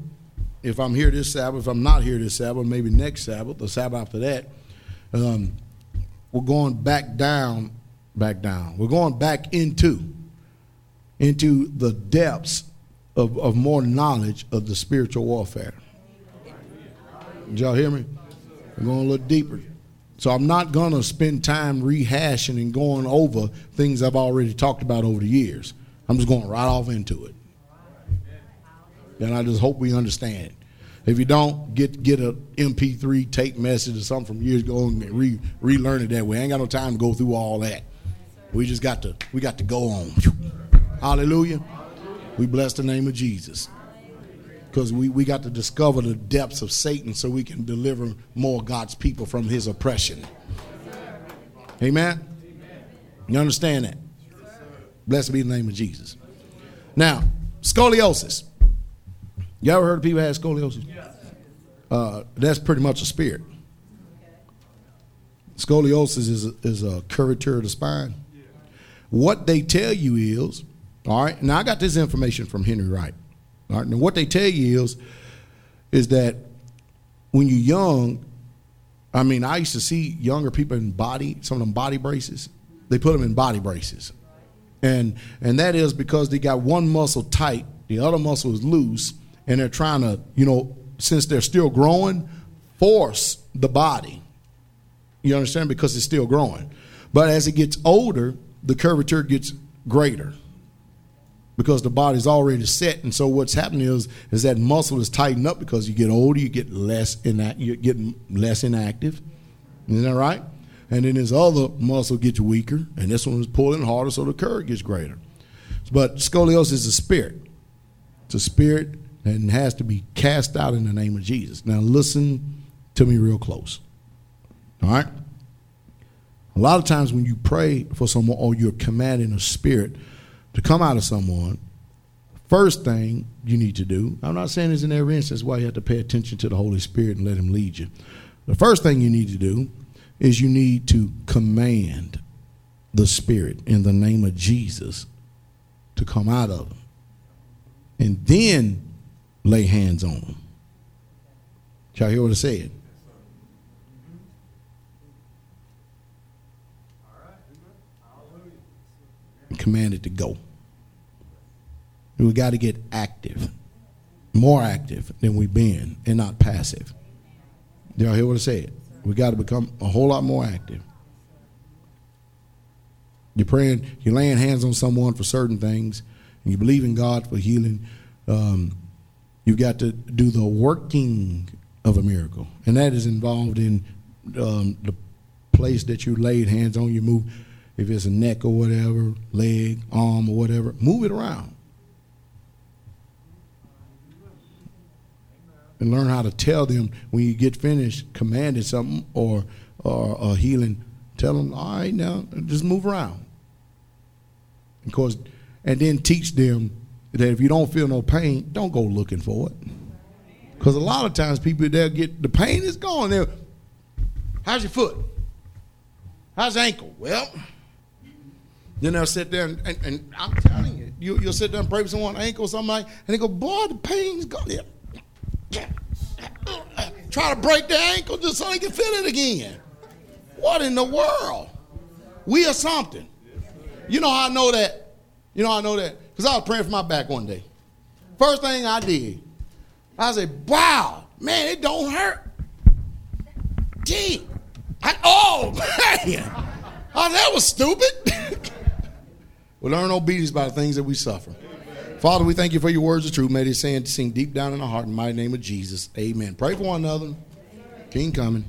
If I'm here this Sabbath, if I'm not here this Sabbath, maybe next Sabbath, the Sabbath after that, um, we're going back down, back down. We're going back into, into the depths of, of more knowledge of the spiritual warfare. Did y'all hear me? We're going a little deeper. So I'm not going to spend time rehashing and going over things I've already talked about over the years. I'm just going right off into it. And I just hope we understand. If you don't, get get a MP3 tape message or something from years ago and re relearn it that way. I ain't got no time to go through all that. We just got to we got to go on. Hallelujah. We bless the name of Jesus. Because we, we got to discover the depths of Satan so we can deliver more God's people from his oppression. Amen? You understand that? Blessed be the name of Jesus. Now, scoliosis. You ever heard of people have scoliosis? Uh, that's pretty much a spirit. Scoliosis is a, is a curvature of the spine. What they tell you is, all right, now I got this information from Henry Wright. All right, what they tell you is, is that when you're young, I mean, I used to see younger people in body, some of them body braces. They put them in body braces, and and that is because they got one muscle tight, the other muscle is loose, and they're trying to, you know, since they're still growing, force the body. You understand? Because it's still growing. But as it gets older, the curvature gets greater because the body's already set. And so what's happening is is that muscle is tightened up because you get older, you get less inact, you get less inactive. Isn't that right? And then this other muscle gets weaker, and this one is pulling harder, so the curve gets greater. But scoliosis is a spirit. It's a spirit and has to be cast out in the name of Jesus. Now, listen to me real close. All right? A lot of times when you pray for someone or you're commanding a spirit to come out of someone, first thing you need to do, I'm not saying this in every instance why you have to pay attention to the Holy Spirit and let Him lead you. The first thing you need to do is you need to command the Spirit in the name of Jesus to come out of them. And then lay hands on them. Y'all hear what I said? Commanded to go. And we got to get active, more active than we've been, and not passive. Y'all hear what I said? We got to become a whole lot more active. You're praying, you're laying hands on someone for certain things, and you believe in God for healing. Um, You've got to do the working of a miracle, and that is involved in um, the place that you laid hands on. You move, if it's a neck or whatever, leg, arm or whatever, move it around. And learn how to tell them when you get finished commanding something or or, healing. Tell them, all right, now just move around. Of course, and then teach them that if you don't feel no pain, don't go looking for it. Because a lot of times people they'll get the pain is gone. They'll, how's your foot? How's your ankle? Well, then they'll sit there and, and, and I'm telling you, you, will sit there and pray for someone's ankle or something like, and they go, boy, the pain's gone. Try to break the ankle just so they can feel it again. What in the world? We are something. You know how I know that You know, I know that because I was praying for my back one day. First thing I did, I said, wow, man, it don't hurt. Gee. I, oh, (laughs) man. Oh, that was stupid. we learn obedience by the things that we suffer. Father, we thank you for your words of truth. May they sing, sing deep down in our heart in mighty name of Jesus. Amen. Pray for one another. King coming.